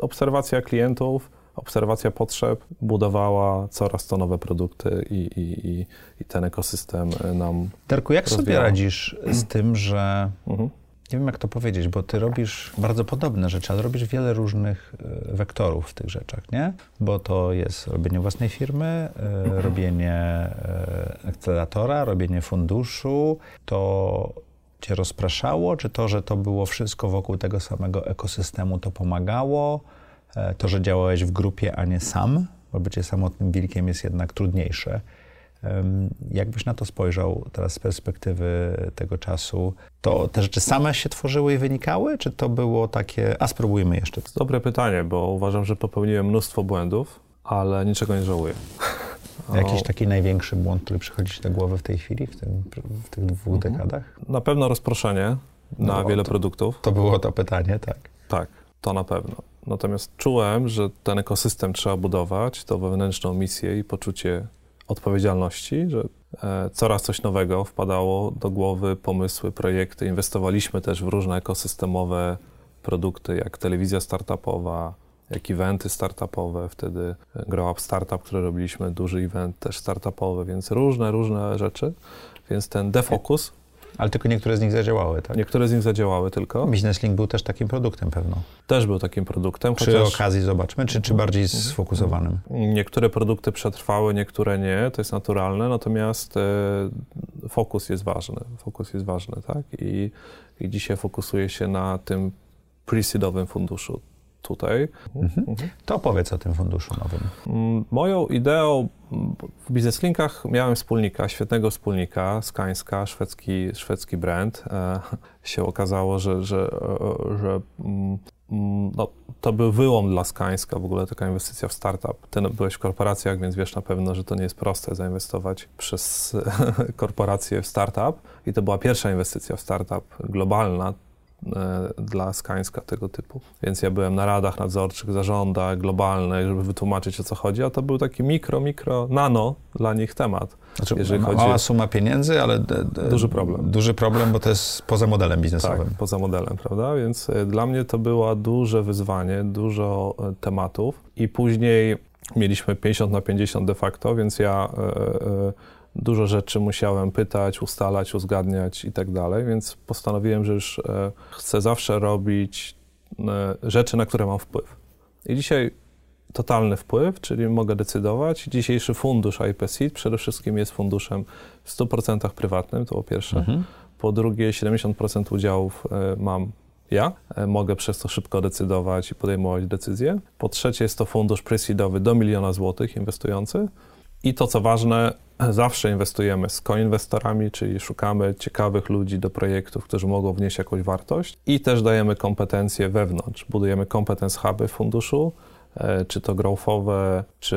obserwacja klientów, obserwacja potrzeb budowała coraz to nowe produkty i, i, i, i ten ekosystem e, nam. Darku, jak rozwijał. sobie radzisz z tym, że. Mhm nie wiem jak to powiedzieć, bo ty robisz bardzo podobne rzeczy, ale robisz wiele różnych e, wektorów w tych rzeczach, nie? Bo to jest robienie własnej firmy, e, robienie e, akceleratora, robienie funduszu. To cię rozpraszało, czy to, że to było wszystko wokół tego samego ekosystemu, to pomagało? To, że działałeś w grupie, a nie sam, bo bycie samotnym wilkiem jest jednak trudniejsze. Jakbyś na to spojrzał teraz z perspektywy tego czasu, to te rzeczy same się tworzyły i wynikały, czy to było takie, a spróbujmy jeszcze? To dobre pytanie, bo uważam, że popełniłem mnóstwo błędów, ale niczego nie żałuję. <laughs> Jakiś taki największy błąd, który przychodzi ci do głowy w tej chwili, w, tym, w tych dwóch mhm. dekadach? Na pewno rozproszenie na no, wiele to, produktów. To było to pytanie, tak. Tak, to na pewno. Natomiast czułem, że ten ekosystem trzeba budować, to wewnętrzną misję i poczucie odpowiedzialności, że e, coraz coś nowego wpadało do głowy, pomysły, projekty. Inwestowaliśmy też w różne ekosystemowe produkty, jak telewizja startupowa, jak eventy startupowe. Wtedy Grow Up Startup, który robiliśmy, duży event też startupowy, więc różne, różne rzeczy. Więc ten defocus ale tylko niektóre z nich zadziałały, tak? Niektóre z nich zadziałały tylko. Business Link był też takim produktem pewno. Też był takim produktem. Przy chociaż... okazji zobaczmy, czy, czy bardziej sfokusowanym? Niektóre produkty przetrwały, niektóre nie, to jest naturalne, natomiast e, fokus jest ważny. Fokus jest ważny, tak? I, i dzisiaj fokusuję się na tym pre-seedowym funduszu tutaj. Mhm. Mhm. To opowiedz o tym funduszu nowym. Mm, moją ideą w Business Linkach miałem wspólnika, świetnego wspólnika, Skańska, szwedzki, szwedzki brand. E, się okazało, że, że, e, że mm, mm, no, to był wyłom dla Skańska, w ogóle taka inwestycja w startup. Ty byłeś w korporacjach, więc wiesz na pewno, że to nie jest proste zainwestować przez <laughs> korporację w startup. I to była pierwsza inwestycja w startup globalna, dla Skańska tego typu. Więc ja byłem na radach nadzorczych, zarządach globalnych, żeby wytłumaczyć o co chodzi, a to był taki mikro, mikro, nano dla nich temat. Znaczy, jeżeli chodzi... Mała suma pieniędzy, ale duży problem. Duży problem, bo to jest poza modelem biznesowym. Tak, poza modelem, prawda? Więc e, dla mnie to było duże wyzwanie, dużo e, tematów i później mieliśmy 50 na 50 de facto, więc ja Dużo rzeczy musiałem pytać, ustalać, uzgadniać i tak dalej, więc postanowiłem, że już e, chcę zawsze robić e, rzeczy, na które mam wpływ. I dzisiaj totalny wpływ, czyli mogę decydować. Dzisiejszy fundusz IPSEED przede wszystkim jest funduszem w 100% prywatnym, to po pierwsze. Mhm. Po drugie, 70% udziałów e, mam ja. Mogę przez to szybko decydować i podejmować decyzje. Po trzecie, jest to fundusz pre do miliona złotych inwestujący. I to, co ważne, zawsze inwestujemy z koinwestorami, czyli szukamy ciekawych ludzi do projektów, którzy mogą wnieść jakąś wartość i też dajemy kompetencje wewnątrz. Budujemy competence huby funduszu, e, czy to growthowe, czy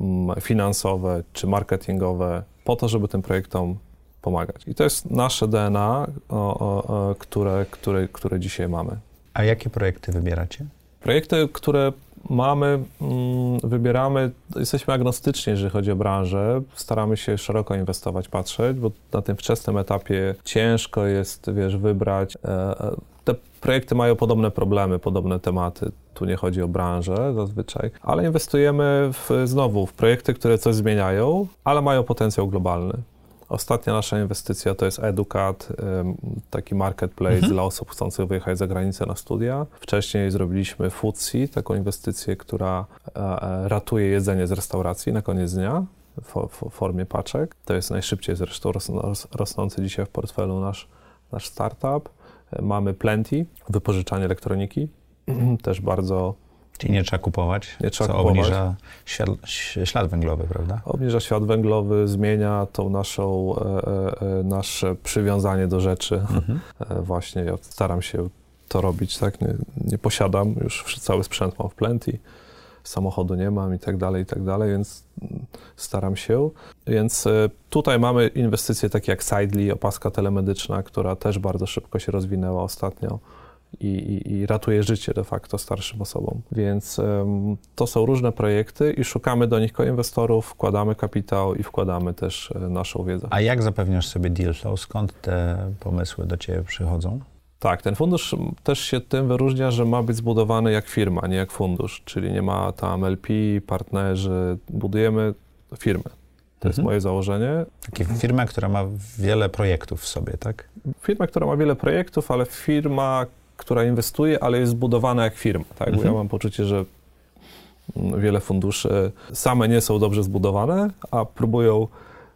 mm, finansowe, czy marketingowe, po to, żeby tym projektom pomagać. I to jest nasze DNA, o, o, które, które, które dzisiaj mamy. A jakie projekty wybieracie? Projekty, które mamy, mm, wybieramy, jesteśmy agnostyczni, jeżeli chodzi o branżę. Staramy się szeroko inwestować, patrzeć, bo na tym wczesnym etapie ciężko jest, wiesz, wybrać. E, e, te projekty mają podobne problemy, podobne tematy. Tu nie chodzi o branżę zazwyczaj, ale inwestujemy w, znowu w projekty, które coś zmieniają, ale mają potencjał globalny. Ostatnia nasza inwestycja to jest Educat, taki marketplace mhm. dla osób chcących wyjechać za granicę na studia. Wcześniej zrobiliśmy Foodsi, taką inwestycję, która e, e, ratuje jedzenie z restauracji na koniec dnia w formie paczek. To jest najszybciej zresztą rosnący dzisiaj w portfelu nasz, nasz startup. E, mamy Plenty, wypożyczanie elektroniki, <clears throat> też bardzo Czyli nie trzeba kupować, nie trzeba co kupować. obniża ślad, ślad, węglowy, prawda? Obniża ślad węglowy, zmienia tą naszą, e, e, e nasze przywiązanie do rzeczy. Mhm. E, właśnie ja staram się to robić, tak? Nie, nie posiadam, już cały sprzęt mam w Plenty, samochodu nie mam i tak dalej, i tak dalej, więc staram się. Więc e, tutaj mamy inwestycje takie jak Sidely, opaska telemedyczna, która też bardzo szybko się rozwinęła ostatnio. I, i, i, ratuje życie de facto starszym osobom. Więc um, to są różne projekty i szukamy do nich koinwestorów, wkładamy kapitał i wkładamy też e, naszą wiedzę. A jak zapewniasz sobie deal flow? Skąd te pomysły do ciebie przychodzą? Tak, ten fundusz też się tym wyróżnia, że ma być zbudowany jak firma, nie jak fundusz, czyli nie ma tam LP, partnerzy, budujemy firmę. To mhm. jest moje założenie. Taka firma, która ma wiele projektów w sobie, tak? Firma, która ma wiele projektów, ale firma, która inwestuje, ale jest zbudowana jak firma, tak? Mhm. Ja mam poczucie, że wiele funduszy same nie są dobrze zbudowane, a próbują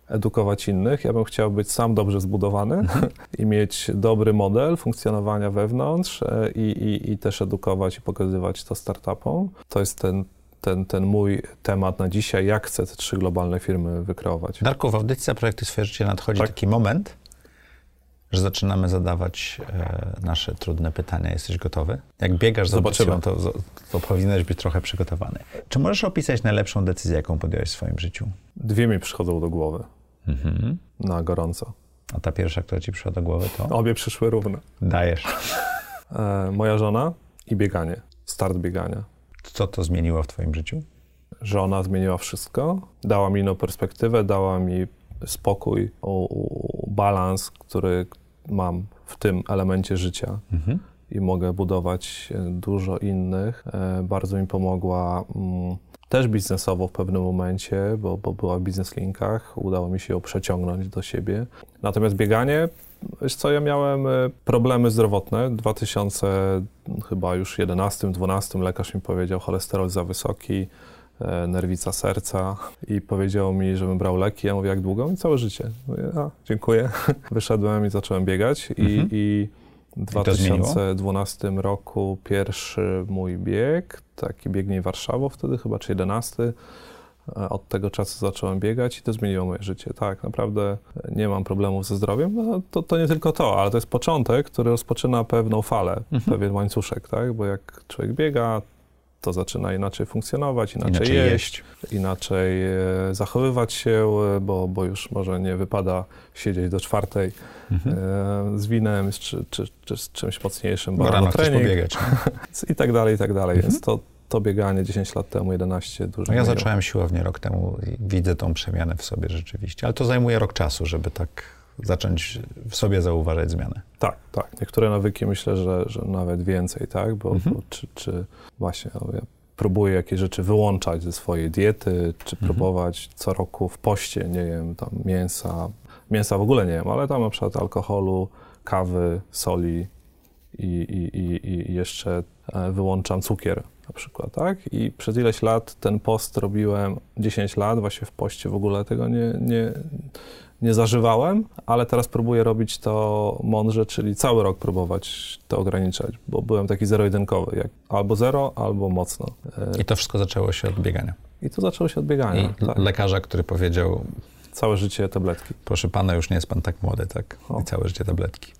edukować innych. Ja bym chciał być sam dobrze zbudowany mhm. <laughs> i mieć dobry model funkcjonowania wewnątrz e, i, i, i też edukować i pokazywać to startupom. To jest ten ten, ten mój temat na dzisiaj, jak chcę te trzy globalne firmy wykreować. Darku, w audycji Projekty Swoje Życie nadchodzi tak? taki moment, że zaczynamy zadawać e, nasze trudne pytania. Jesteś gotowy? Jak biegasz z audycją, to, to powinieneś być trochę przygotowany. Czy możesz opisać najlepszą decyzję, jaką podjąłeś w swoim życiu? Dwie mi przychodzą do głowy mhm. na gorąco. A ta pierwsza, która ci przyszła do głowy, to? Obie przyszły równe. Dajesz. <laughs> E, moja żona i bieganie. Start biegania. Co to zmieniło w twoim życiu? Żona zmieniła wszystko. Dała mi inną perspektywę, dała mi spokój, o, o balans, który mam w tym elemencie życia. Mhm. I mogę budować dużo innych. E, bardzo mi pomogła mm, też biznesowo w pewnym momencie, bo, bo była w biznes linkach, udało mi się ją przeciągnąć do siebie. Natomiast bieganie, wiesz co, ja miałem e, problemy zdrowotne. W 2000 chyba już 11, 12 lekarz mi powiedział cholesterol za wysoki, e, nerwica serca i powiedział mi, żebym brał leki. Ja mówię, jak długo? I całe życie. Mówię, a, dziękuję. <laughs> Wyszedłem i zacząłem biegać i, mhm. i w 2012 roku pierwszy mój bieg, taki biegnie Warszawą wtedy chyba, czy 11. E, od tego czasu zacząłem biegać i to zmieniło moje życie. Tak, naprawdę nie mam problemów ze zdrowiem. No, to, to nie tylko to, ale to jest początek, który rozpoczyna pewną falę, mhm. pewien łańcuszek, tak? Bo jak człowiek biega, to zaczyna inaczej funkcjonować, inaczej, inaczej jeść, jeść, inaczej e, zachowywać się, e, bo, bo już może nie wypada siedzieć do czwartej mhm. E, z winem czy, czy, czy z czymś mocniejszym, bo rano trening pobiegać, <laughs> i tak dalej, i tak dalej. Mhm. Więc to, to bieganie 10 lat temu, 11 dużo. No ja zacząłem siłownię rok temu i widzę tą przemianę w sobie rzeczywiście, ale to zajmuje rok czasu, żeby tak zacząć w sobie zauważać zmianę. Tak, tak. Niektóre nawyki myślę, że, że nawet więcej, tak? Bo, mhm. bo czy, czy właśnie no, ja próbuję jakieś rzeczy wyłączać ze swojej diety, czy mhm. próbować co roku w poście, nie wiem, tam mięsa. Mięsa w ogóle nie wiem, ale tam na przykład alkoholu, kawy, soli i, i, i, i jeszcze e, wyłączam cukier na przykład, tak? I przez ileś lat ten post robiłem, 10 lat, właśnie w poście w ogóle tego nie, nie, nie zażywałem, ale teraz próbuję robić to mądrze, czyli cały rok próbować to ograniczać, bo byłem taki zero-jedynkowy, jak albo zero, albo mocno. I to wszystko zaczęło się od biegania. I to zaczęło się od biegania. I tak. lekarza, który powiedział... Całe życie tabletki. Proszę pana, już nie jest pan tak młody, tak? O. I całe życie tabletki.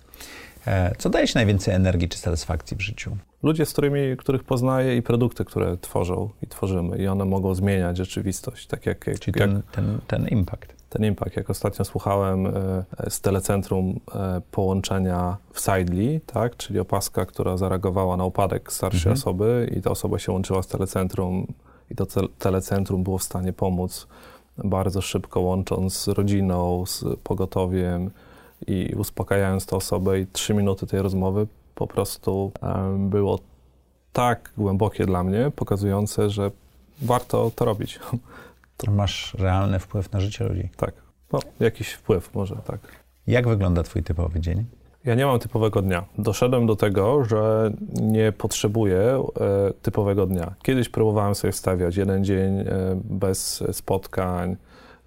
E, co daje ci najwięcej energii czy satysfakcji w życiu? Ludzie, z którymi, których poznaję i produkty, które tworzą i tworzymy i one mogą zmieniać rzeczywistość, tak jak... jak Czyli ten, ten, ten impact ten impact. Jak ostatnio słuchałem e, z telecentrum e, połączenia w Sidely, tak, czyli opaska, która zareagowała na upadek starszej mhm. osoby i ta osoba się łączyła z telecentrum i to telecentrum było w stanie pomóc bardzo szybko łącząc z rodziną, z pogotowiem i uspokajając tę osobę i trzy minuty tej rozmowy po prostu było tak głębokie dla mnie, pokazujące, że warto to robić. <laughs> Masz realny wpływ na życie ludzi. Tak. No, jakiś wpływ może, tak. Jak wygląda twój typowy dzień? Ja nie mam typowego dnia. Doszedłem do tego, że nie potrzebuję e, typowego dnia. Kiedyś próbowałem sobie wstawiać jeden dzień e, bez spotkań,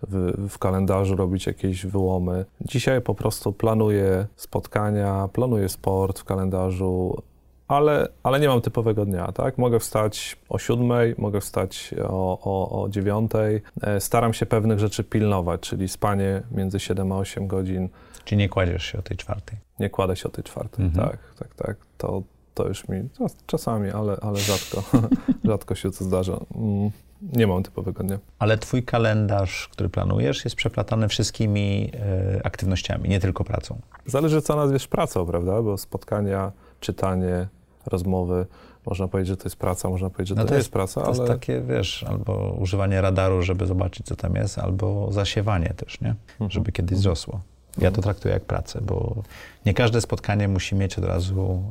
w, w, kalendarzu robić jakieś wyłomy. Dzisiaj po prostu planuję spotkania, planuję sport w kalendarzu, ale, ale nie mam typowego dnia, tak? Mogę wstać o siódmej, mogę wstać o, o, o dziewiątej. E, staram się pewnych rzeczy pilnować, czyli spanie między 7 a 8 godzin. Czy nie kładziesz się o tej czwartej? Nie kładę się o tej czwartej, mhm. tak, tak, tak. To, to już mi, no, czasami, ale, ale rzadko, <laughs> rzadko się to zdarza. Mm, nie mam typowego dnia. Ale twój kalendarz, który planujesz, jest przeplatany wszystkimi e, aktywnościami, nie tylko pracą. Zależy, co nazwiesz pracą, prawda? Bo spotkania, czytanie, rozmowy, można powiedzieć, że to jest praca, można powiedzieć, że No to, nie jest praca, To ale jest takie, wiesz, albo używanie radaru, żeby zobaczyć, co tam jest, albo zasiewanie też, nie? Mhm. Żeby kiedyś wzrosło. Ja to traktuję jak pracę, bo nie każde spotkanie musi mieć od razu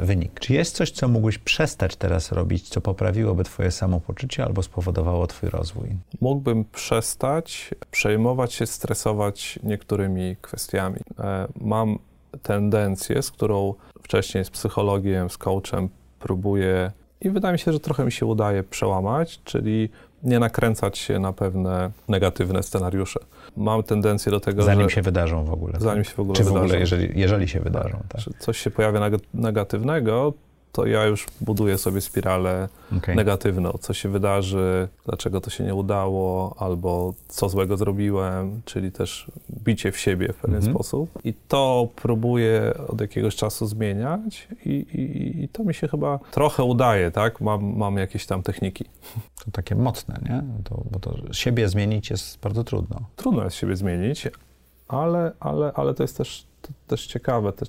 e, wynik. Czy jest coś, co mógłbyś przestać teraz robić, co poprawiłoby twoje samopoczucie albo spowodowało twój rozwój? mógłbym przestać przejmować się, stresować niektórymi kwestiami. E, Mam tendencję, z którą wcześniej z psychologiem, z coachem próbuję i wydaje mi się, że trochę mi się udaje przełamać, czyli nie nakręcać się na pewne negatywne scenariusze. Mam tendencję do tego, Zanim że się wydarzą w ogóle. zanim tak? się w ogóle Czy w wydarzą, ogóle, jeżeli, jeżeli się wydarzą, tak? że coś się pojawia neg- negatywnego, to ja już buduję sobie spiralę Okej. negatywną, co się wydarzy, dlaczego to się nie udało, albo co złego zrobiłem, czyli też bicie w siebie w pewien Mhm. sposób. I to próbuję od jakiegoś czasu zmieniać i, i, i to mi się chyba trochę udaje, tak? Mam, mam jakieś tam techniki. To takie mocne, nie? To, bo to siebie zmienić jest bardzo trudno. Trudno jest siebie zmienić, ale, ale, ale to jest też, to, też ciekawe, to,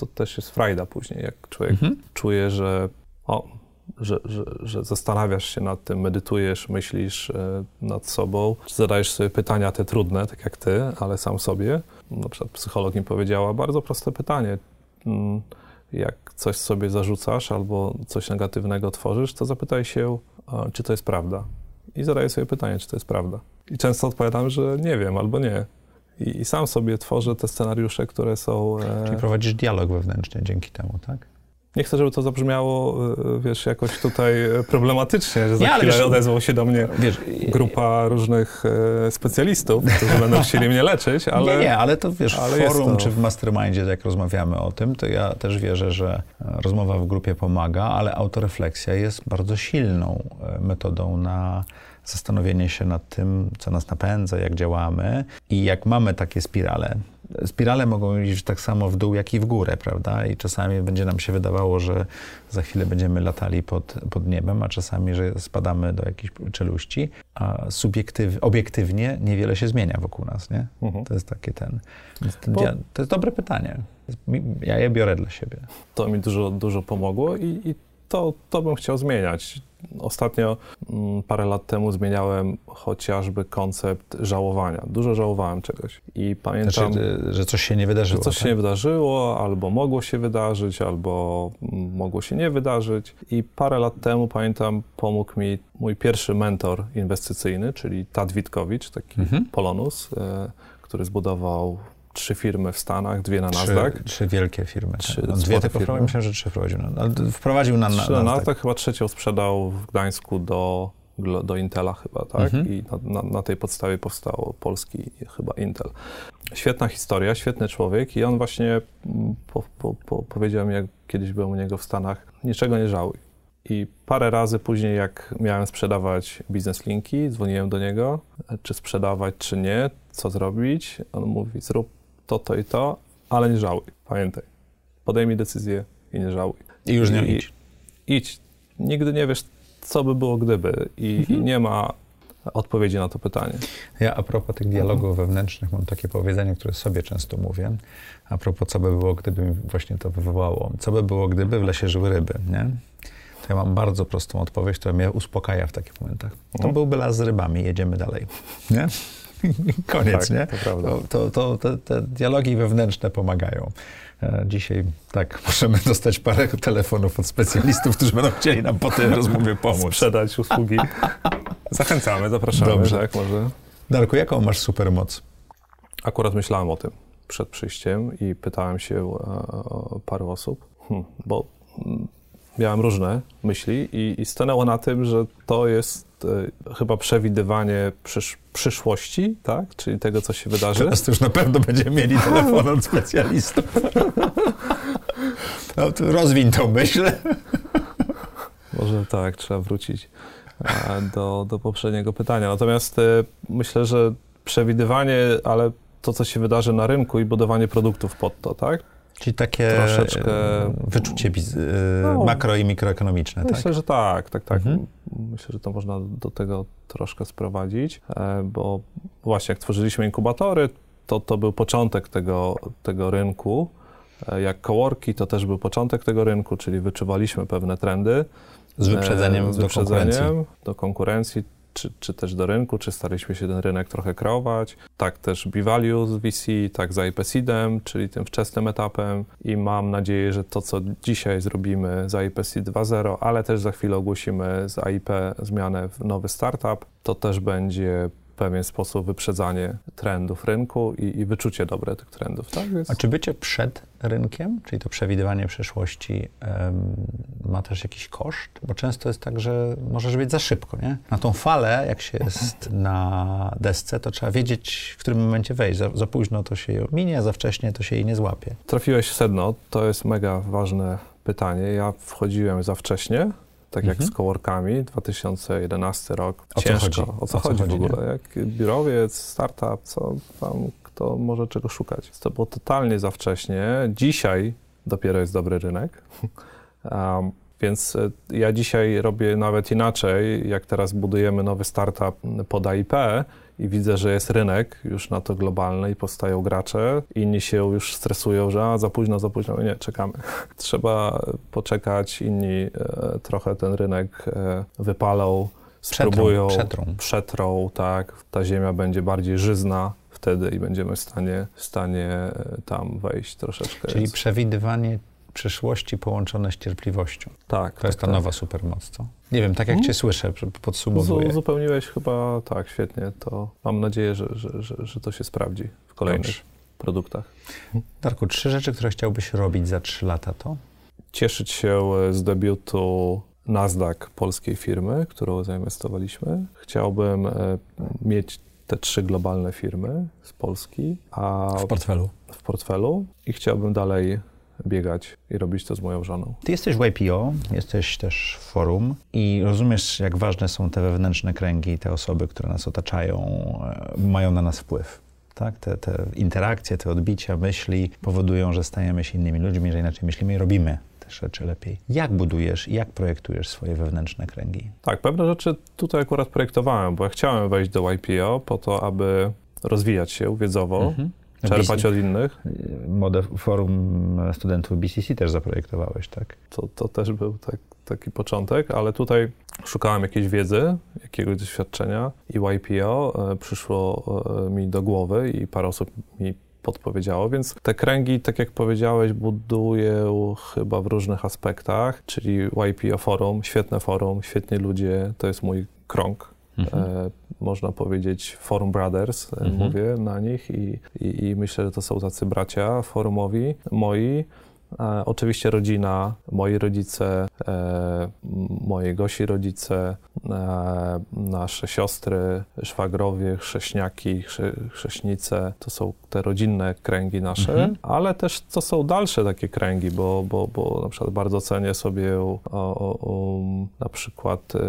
to, też jest frajda później, jak człowiek Mhm. czuje, że, o, że, że, że zastanawiasz się nad tym, medytujesz, myślisz e, nad sobą, zadajesz sobie pytania te trudne, tak jak ty, ale sam sobie. Na przykład psycholog mi powiedziała bardzo proste pytanie. Mm, Jak coś sobie zarzucasz albo coś negatywnego tworzysz, to zapytaj się, czy to jest prawda. I zadaję sobie pytanie, czy to jest prawda. I często odpowiadam, że nie wiem albo nie. I, i sam sobie tworzę te scenariusze, które są. e, Czyli prowadzisz dialog wewnętrznie dzięki temu, tak? nie chcę, żeby to zabrzmiało, y, wiesz, jakoś tutaj e, problematycznie, że za Nie, chwilę wiesz- odezwał się do mnie Wiesz, grupa różnych e, specjalistów, którzy będą chcieli mnie leczyć, ale Nie, nie, ale to wiesz, ale w forum to- czy w mastermindzie, jak rozmawiamy o tym, to ja też wierzę, że e, rozmowa w grupie pomaga, ale autorefleksja jest bardzo silną e, metodą na zastanowienie się nad tym, co nas napędza, jak działamy i jak mamy takie spirale. Spirale mogą iść tak samo w dół, jak i w górę, prawda? I czasami będzie nam się wydawało, że za chwilę będziemy latali pod, pod niebem, a czasami, że spadamy do jakiejś czeluści, a subiektyw, obiektywnie niewiele się zmienia wokół nas, nie? Mhm. To jest takie ten. Bo- To jest dobre pytanie. Ja je biorę dla siebie. to mi dużo, dużo pomogło i, i to, to bym chciał zmieniać. Ostatnio, mm, parę lat temu zmieniałem chociażby koncept żałowania. Dużo żałowałem czegoś i pamiętam... Znaczy, że coś się nie wydarzyło. że coś tak? się nie wydarzyło, albo mogło się wydarzyć, albo mm, mogło się nie wydarzyć. I parę lat temu, pamiętam, pomógł mi mój pierwszy mentor inwestycyjny, czyli Tad Witkowicz, taki Mhm. Polonus, e, który zbudował trzy firmy w Stanach, dwie na Trzy, Nasdaq. trzy wielkie firmy. Trzy tak. no, spore dwie tylko firmy. myślałem, że trzy wprowadził. No, wprowadził na, na, Trzy na na Nasdaq, chyba trzecią sprzedał w Gdańsku do, do Intela chyba, tak? Mhm. I na, na, na tej podstawie powstał polski chyba Intel. Świetna historia, świetny człowiek i on właśnie mm, po, po, po, powiedział mi, jak kiedyś byłem u niego w Stanach, niczego nie żałuj. I parę razy później, jak miałem sprzedawać biznes linki, dzwoniłem do niego, czy sprzedawać, czy nie, co zrobić. On mówi, zrób to, to i to, ale nie żałuj, pamiętaj. Podejmij decyzję i nie żałuj. I już nie I- idź. idź. Nigdy nie wiesz, co by było gdyby i, Mhm. i nie ma odpowiedzi na to pytanie. Ja a propos tych dialogów wewnętrznych mam takie powiedzenie, które sobie często mówię. A propos, co by było, gdyby mi właśnie to wywołało. Co by było, gdyby w lesie żyły ryby, nie? To ja mam bardzo prostą odpowiedź, która mnie uspokaja w takich momentach. To Mhm. byłby las z rybami, jedziemy dalej. Nie? <laughs> Koniec, Tak, nie? to. To, to, to, te, dialogi wewnętrzne pomagają. E, Dzisiaj tak, <laughs> możemy dostać parę telefonów od specjalistów, którzy będą chcieli nam po tej rozmowie pomóc. Sprzedać usługi. <laughs> Zachęcamy, zapraszamy. Dobrze. Tak, może. Darku, jaką masz supermoc? Akurat myślałem o tym przed przyjściem i pytałem się e, paru osób, hmm, bo mm, miałem różne myśli i, i stanęło na tym, że to jest e, chyba przewidywanie przysz, przyszłości, tak? czyli tego, co się wydarzy. Teraz to już na pewno będziemy mieli <laughs> telefon od specjalistów. No, to rozwiń tą myśl. Może tak, trzeba wrócić do, do poprzedniego pytania. Natomiast e, myślę, że przewidywanie, ale to, co się wydarzy na rynku i budowanie produktów pod to, tak? Czyli takie troszeczkę... wyczucie biz- e, no, makro i mikroekonomiczne, myślę, tak? że tak, tak, tak. Mhm. Myślę, że to można do tego troszkę sprowadzić, e, bo właśnie jak tworzyliśmy inkubatory, to to był początek tego, tego rynku. E, jak coworki, to też był początek tego rynku, czyli wyczuwaliśmy pewne trendy. Z wyprzedzeniem, z do konkurencji. wyprzedzeniem do konkurencji, czy, czy też do rynku, czy staraliśmy się ten rynek trochę kreować. Tak też B-Value z VC, tak za IP Seedem, czyli tym wczesnym etapem i mam nadzieję, że to, co dzisiaj zrobimy za IP Seed 2.0, ale też za chwilę ogłosimy z AIP zmianę w nowy startup, to też będzie pewien sposób wyprzedzanie trendów rynku i, i wyczucie dobre tych trendów. Tak? Więc... A czy bycie przed rynkiem, czyli to przewidywanie przyszłości, em, ma też jakiś koszt? Bo często jest tak, że możesz być za szybko, nie? Na tą falę, jak się jest na desce, to trzeba wiedzieć, w którym momencie wejść. Za, za późno to się minie, a za wcześnie to się jej nie złapie. Trafiłeś w sedno, to jest mega ważne pytanie. Ja wchodziłem za wcześnie, tak jak Mhm. z coworkami, 2011 rok. O co Ciężko. chodzi? O co O co chodzi w chodzi, ogóle? Jak biurowiec, startup, co tam, kto może czego szukać? To było totalnie za wcześnie. Dzisiaj dopiero jest dobry rynek. <laughs> Um, więc e, ja dzisiaj robię nawet inaczej, jak teraz budujemy nowy startup pod AIP i widzę, że jest rynek już na to globalny i powstają gracze, inni się już stresują, że a, za późno, za późno, nie, czekamy. <laughs> Trzeba poczekać, inni e, trochę ten rynek e, wypalą, spróbują, przetrą. przetrą, tak, ta ziemia będzie bardziej żyzna wtedy i będziemy w stanie, w stanie e, tam wejść troszeczkę. Czyli przewidywanie przyszłości połączone z cierpliwością. tak, To jest ta tak. nowa supermoc, co? Nie wiem, tak jak Mhm. cię słyszę, podsumowuję. Uzu- Uzupełniłeś chyba tak, świetnie. To mam nadzieję, że, że, że, że to się sprawdzi w kolejnych Dobrze. produktach. Darku, trzy rzeczy, które chciałbyś robić za trzy lata, to? Cieszyć się e, z debiutu Nasdaq polskiej firmy, którą zainwestowaliśmy. Chciałbym e, mieć te trzy globalne firmy z Polski a W portfelu. w portfelu i chciałbym dalej biegać i robić to z moją żoną. Ty jesteś w YPO, jesteś też w forum i rozumiesz, jak ważne są te wewnętrzne kręgi, te osoby, które nas otaczają, e, mają na nas wpływ. Tak? Te, te interakcje, te odbicia, myśli powodują, że stajemy się innymi ludźmi, że inaczej myślimy i robimy te rzeczy lepiej. Jak budujesz i jak projektujesz swoje wewnętrzne kręgi? Tak, pewne rzeczy tutaj akurat projektowałem, bo ja chciałem wejść do YPO po to, aby rozwijać się wiedzowo, Mhm. Czerpać od innych. Modę forum studentów BCC też zaprojektowałeś, tak? To, to też był tak, taki początek, ale tutaj szukałem jakiejś wiedzy, jakiegoś doświadczenia i YPO e, przyszło e, mi do głowy i parę osób mi podpowiedziało, więc te kręgi, tak jak powiedziałeś, buduję chyba w różnych aspektach, czyli YPO Forum, świetne forum, świetni ludzie, to jest mój krąg. Mhm. E, można powiedzieć Forum Brothers, e, Mhm. mówię na nich i, i, i myślę, że to są tacy bracia forumowi moi. E, oczywiście rodzina, moi rodzice, e, m- mojej Gosi rodzice, e, nasze siostry, szwagrowie, chrześniaki, chrze, chrześnice, to są te rodzinne kręgi nasze, Mhm. ale też to są dalsze takie kręgi, bo, bo, bo na przykład bardzo cenię sobie o, o, o, na przykład e,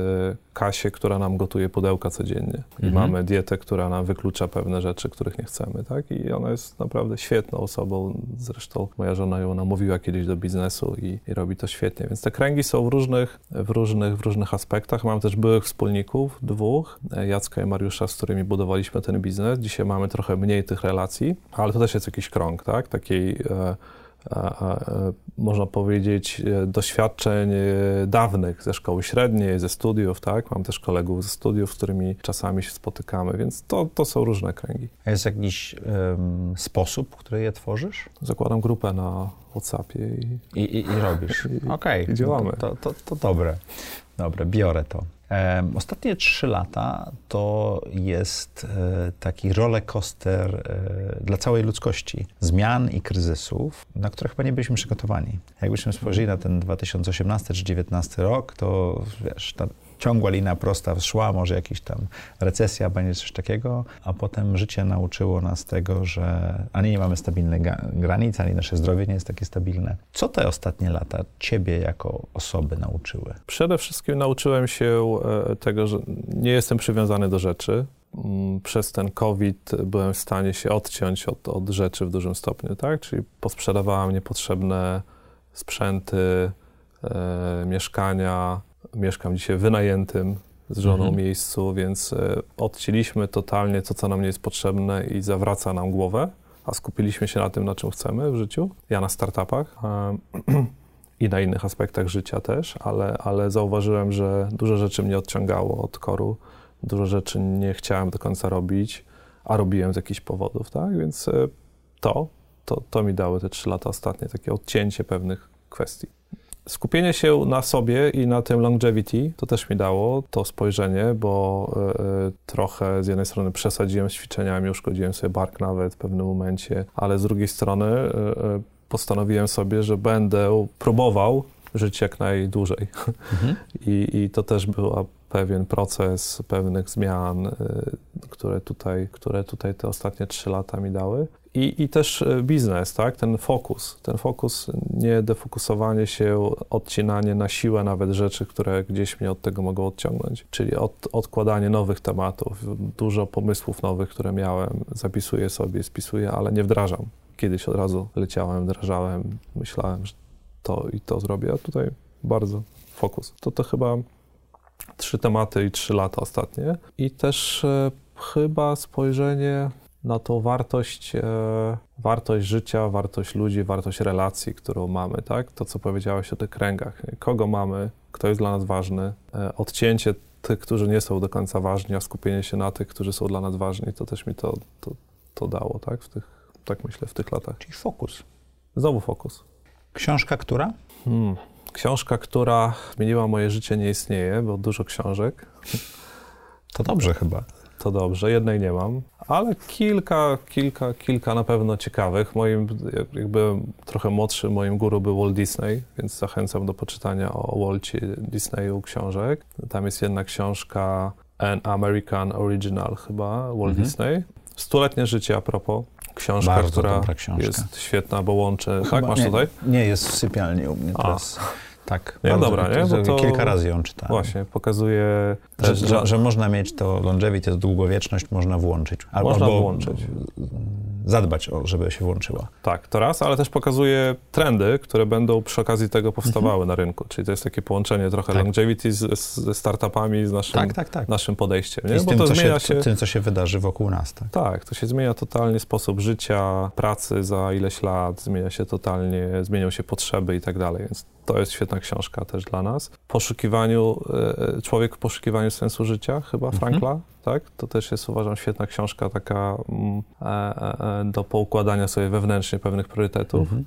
Kasię, która nam gotuje pudełka codziennie i Mhm. mamy dietę, która nam wyklucza pewne rzeczy, których nie chcemy, tak? I ona jest naprawdę świetną osobą. Zresztą moja żona ją namówiła kiedyś do biznesu i, i robi to świetnie. Więc te kręgi są w różnych, w różnych, w różnych aspektach. Mam też byłych wspólników, dwóch, e, Jacka i Mariusza, z którymi budowaliśmy ten biznes. Dzisiaj mamy trochę mniej tych relacji, ale to też jest jakiś krąg, tak? Takiej e, e, e, można powiedzieć, doświadczeń dawnych ze szkoły średniej, ze studiów, tak? Mam też kolegów ze studiów, z którymi czasami się spotykamy, więc to, to są różne kręgi. A jest jakiś em, sposób, w który je tworzysz? Zakładam grupę na WhatsAppie i I, i, i robisz. <laughs> Okej. i działamy. To, to, to dobre. Dobre, biorę to. Ostatnie trzy lata to jest e, taki rollercoaster e, dla całej ludzkości. Zmian i kryzysów, na które chyba nie byliśmy przygotowani. Jakbyśmy spojrzeli na ten 2018 czy 2019 rok, to wiesz, ciągła lina prosta szła, może jakiś tam recesja, będzie coś takiego, a potem życie nauczyło nas tego, że ani nie mamy stabilnych granic, ani nasze zdrowie nie jest takie stabilne. Co te ostatnie lata ciebie jako osoby nauczyły? Przede wszystkim nauczyłem się e, tego, że nie jestem przywiązany do rzeczy. mm, przez ten COVID byłem w stanie się odciąć od, od rzeczy w dużym stopniu, tak? Czyli posprzedawałem niepotrzebne sprzęty, e, mieszkania. Mieszkam dzisiaj w wynajętym z żoną Mhm. miejscu, więc e, odcięliśmy totalnie to, co nam nie jest potrzebne i zawraca nam głowę, a skupiliśmy się na tym, na czym chcemy w życiu. Ja na startupach <clears throat> i na innych aspektach życia też, ale, ale zauważyłem, że dużo rzeczy mnie odciągało od koru, dużo rzeczy nie chciałem do końca robić, a robiłem z jakichś powodów, tak? Więc e, to, to, to mi dały te trzy lata ostatnie, takie odcięcie pewnych kwestii. Skupienie się na sobie i na tym longevity to też mi dało to spojrzenie, bo e, e, trochę z jednej strony przesadziłem z ćwiczeniami, uszkodziłem sobie bark nawet w pewnym momencie, ale z drugiej strony e, postanowiłem sobie, że będę próbował żyć jak najdłużej. Mhm. <laughs> I, I to też był pewien proces pewnych zmian, które tutaj, które tutaj te ostatnie trzy lata mi dały. I, I też y, biznes, tak? Ten fokus, ten fokus, nie defokusowanie się, odcinanie na siłę nawet rzeczy, które gdzieś mnie od tego mogą odciągnąć. Czyli od, odkładanie nowych tematów, dużo pomysłów nowych, które miałem, zapisuję sobie, spisuję, ale nie wdrażam. Kiedyś od razu leciałem, wdrażałem, myślałem, że to i to zrobię, a tutaj bardzo fokus. To to chyba trzy tematy i trzy lata ostatnie. I też e, chyba spojrzenie na tą wartość, e, wartość życia, wartość ludzi, wartość relacji, którą mamy, tak? To, co powiedziałeś o tych kręgach. Kogo mamy, kto jest dla nas ważny, e, odcięcie tych, którzy nie są do końca ważni, a skupienie się na tych, którzy są dla nas ważni, to też mi to, to, to dało, tak? W tych, tak myślę, w tych latach. Czyli fokus. Znowu fokus. Książka która? Hmm. Książka, która zmieniła moje życie, nie istnieje, bo dużo książek. To dobrze chyba. To dobrze, jednej nie mam, ale kilka, kilka, kilka na pewno ciekawych. Moim, jak byłem trochę młodszy, moim guru był Walt Disney, więc zachęcam do poczytania o Walcie Disneyu książek. Tam jest jedna książka An American Original chyba, Walt Mhm. Disney. Stuletnie życie a propos. Książka, Bardzo która książka. jest świetna, bo łączy... Chyba tak, masz nie, tutaj? Nie, jest w sypialni u mnie A. Tak. Bardzo- dobra, nie? Bo to- Kilka razy ją czytałem. Właśnie, pokazuje Że, że, że można mieć to longevity, to długowieczność, można włączyć. Albo, Można albo włączyć. Zadbać, o, żeby się włączyła. Tak, to raz, ale też pokazuje trendy, które będą przy okazji tego powstawały na rynku. Czyli to jest takie połączenie trochę Tak. longevity z, ze startupami, z naszym, Tak, tak, tak. naszym podejściem. I Nie? z Bo tym to co, zmienia się, się... tym, co się wydarzy wokół nas. Tak? Tak, to się zmienia totalnie sposób życia, pracy za ileś lat, zmienia się totalnie, zmienią się potrzeby i tak dalej, więc to jest świetna książka też dla nas. Poszukiwaniu, e, Człowiek w poszukiwaniu sensu życia, chyba Mhm. Tak? To też jest, uważam, świetna książka taka mm, e, e, e, do poukładania sobie wewnętrznie pewnych priorytetów, Mhm.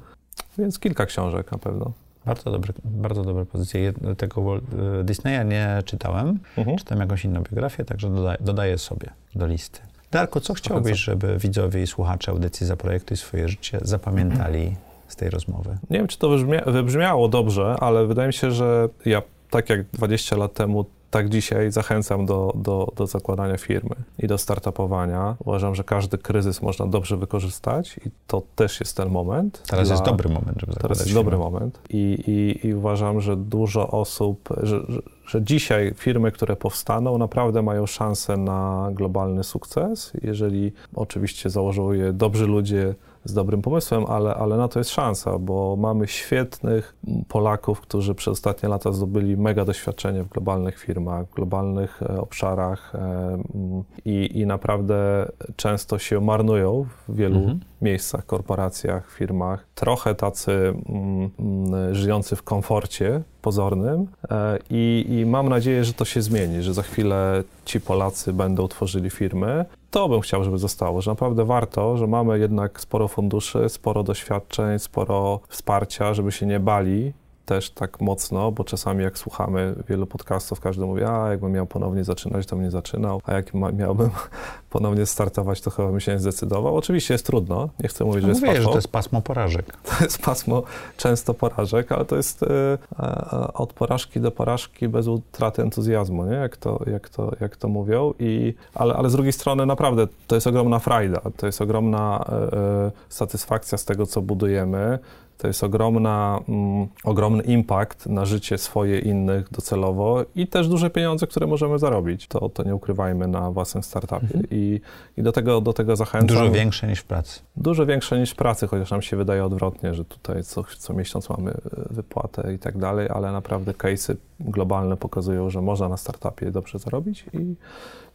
więc kilka książek na pewno. Bardzo, dobre, bardzo dobre pozycje. Tego y, Disneya nie czytałem. Mhm. Czytam jakąś inną biografię, także dodaję, dodaję sobie do listy. Darku, co chciałbyś, żeby widzowie i słuchacze audycji Zaprojektuj swoje życie zapamiętali z tej rozmowy? Nie wiem, czy to wybrzmia, wybrzmiało dobrze, ale wydaje mi się, że ja tak jak 20 lat temu, tak dzisiaj zachęcam do, do, do zakładania firmy i do startupowania. Uważam, że każdy kryzys można dobrze wykorzystać i to też jest ten moment. Teraz dla- jest dobry moment, żeby Teraz jest firmę. dobry moment I, i, i uważam, że dużo osób, że, że, że dzisiaj firmy, które powstaną, naprawdę mają szansę na globalny sukces, jeżeli oczywiście założą je dobrzy ludzie z dobrym pomysłem, ale, ale na to jest szansa, bo mamy świetnych Polaków, którzy przez ostatnie lata zdobyli mega doświadczenie w globalnych firmach, w globalnych e, obszarach e, mm, i, i naprawdę często się marnują w wielu Mhm. miejscach, korporacjach, firmach. Trochę tacy mm, mm, żyjący w komforcie pozornym e, i, i mam nadzieję, że to się zmieni, że za chwilę ci Polacy będą tworzyli firmy. To bym chciał, żeby zostało, że naprawdę warto, że mamy jednak sporo funduszy, sporo doświadczeń, sporo wsparcia, żeby się nie bali też tak mocno, bo czasami jak słuchamy wielu podcastów, każdy mówi, a jakbym miał ponownie zaczynać, to bym nie zaczynał, a jak miałbym <laughs> ponownie startować, to chyba bym się nie zdecydował. Oczywiście jest trudno, nie chcę mówić, że jest Mówię, że to jest pasmo porażek. <laughs> To jest pasmo często porażek, ale to jest e, e, od porażki do porażki bez utraty entuzjazmu, nie? Jak, to, jak, to, jak to mówią. I, ale, ale z drugiej strony naprawdę to jest ogromna frajda, to jest ogromna e, satysfakcja z tego, co budujemy. To jest ogromna, mm, ogromny impact na życie swoje innych docelowo i też duże pieniądze, które możemy zarobić. To, to nie ukrywajmy na własnym startupie. Mhm. I, I do tego, do tego zachęcam. Dużo większe niż w pracy. Dużo większe niż w pracy, chociaż nam się wydaje odwrotnie, że tutaj co, co miesiąc mamy e, wypłatę i tak dalej, ale naprawdę case'y globalne pokazują, że można na startupie dobrze zarobić i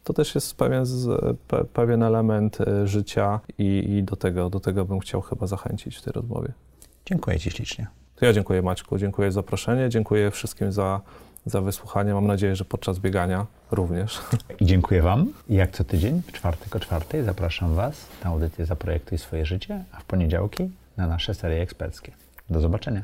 to też jest pewien, pe, pewien element e, życia i, i, do, tego, do tego bym chciał chyba zachęcić w tej rozmowie. Dziękuję Ci ślicznie. To ja dziękuję Maćku, dziękuję za zaproszenie, dziękuję wszystkim za, za wysłuchanie. Mam nadzieję, że podczas biegania również. I <laughs> dziękuję Wam. I jak co tydzień, w czwartek o czwartej zapraszam Was na audycję Zaprojektuj swoje życie, a w poniedziałki na nasze serie eksperckie. Do zobaczenia.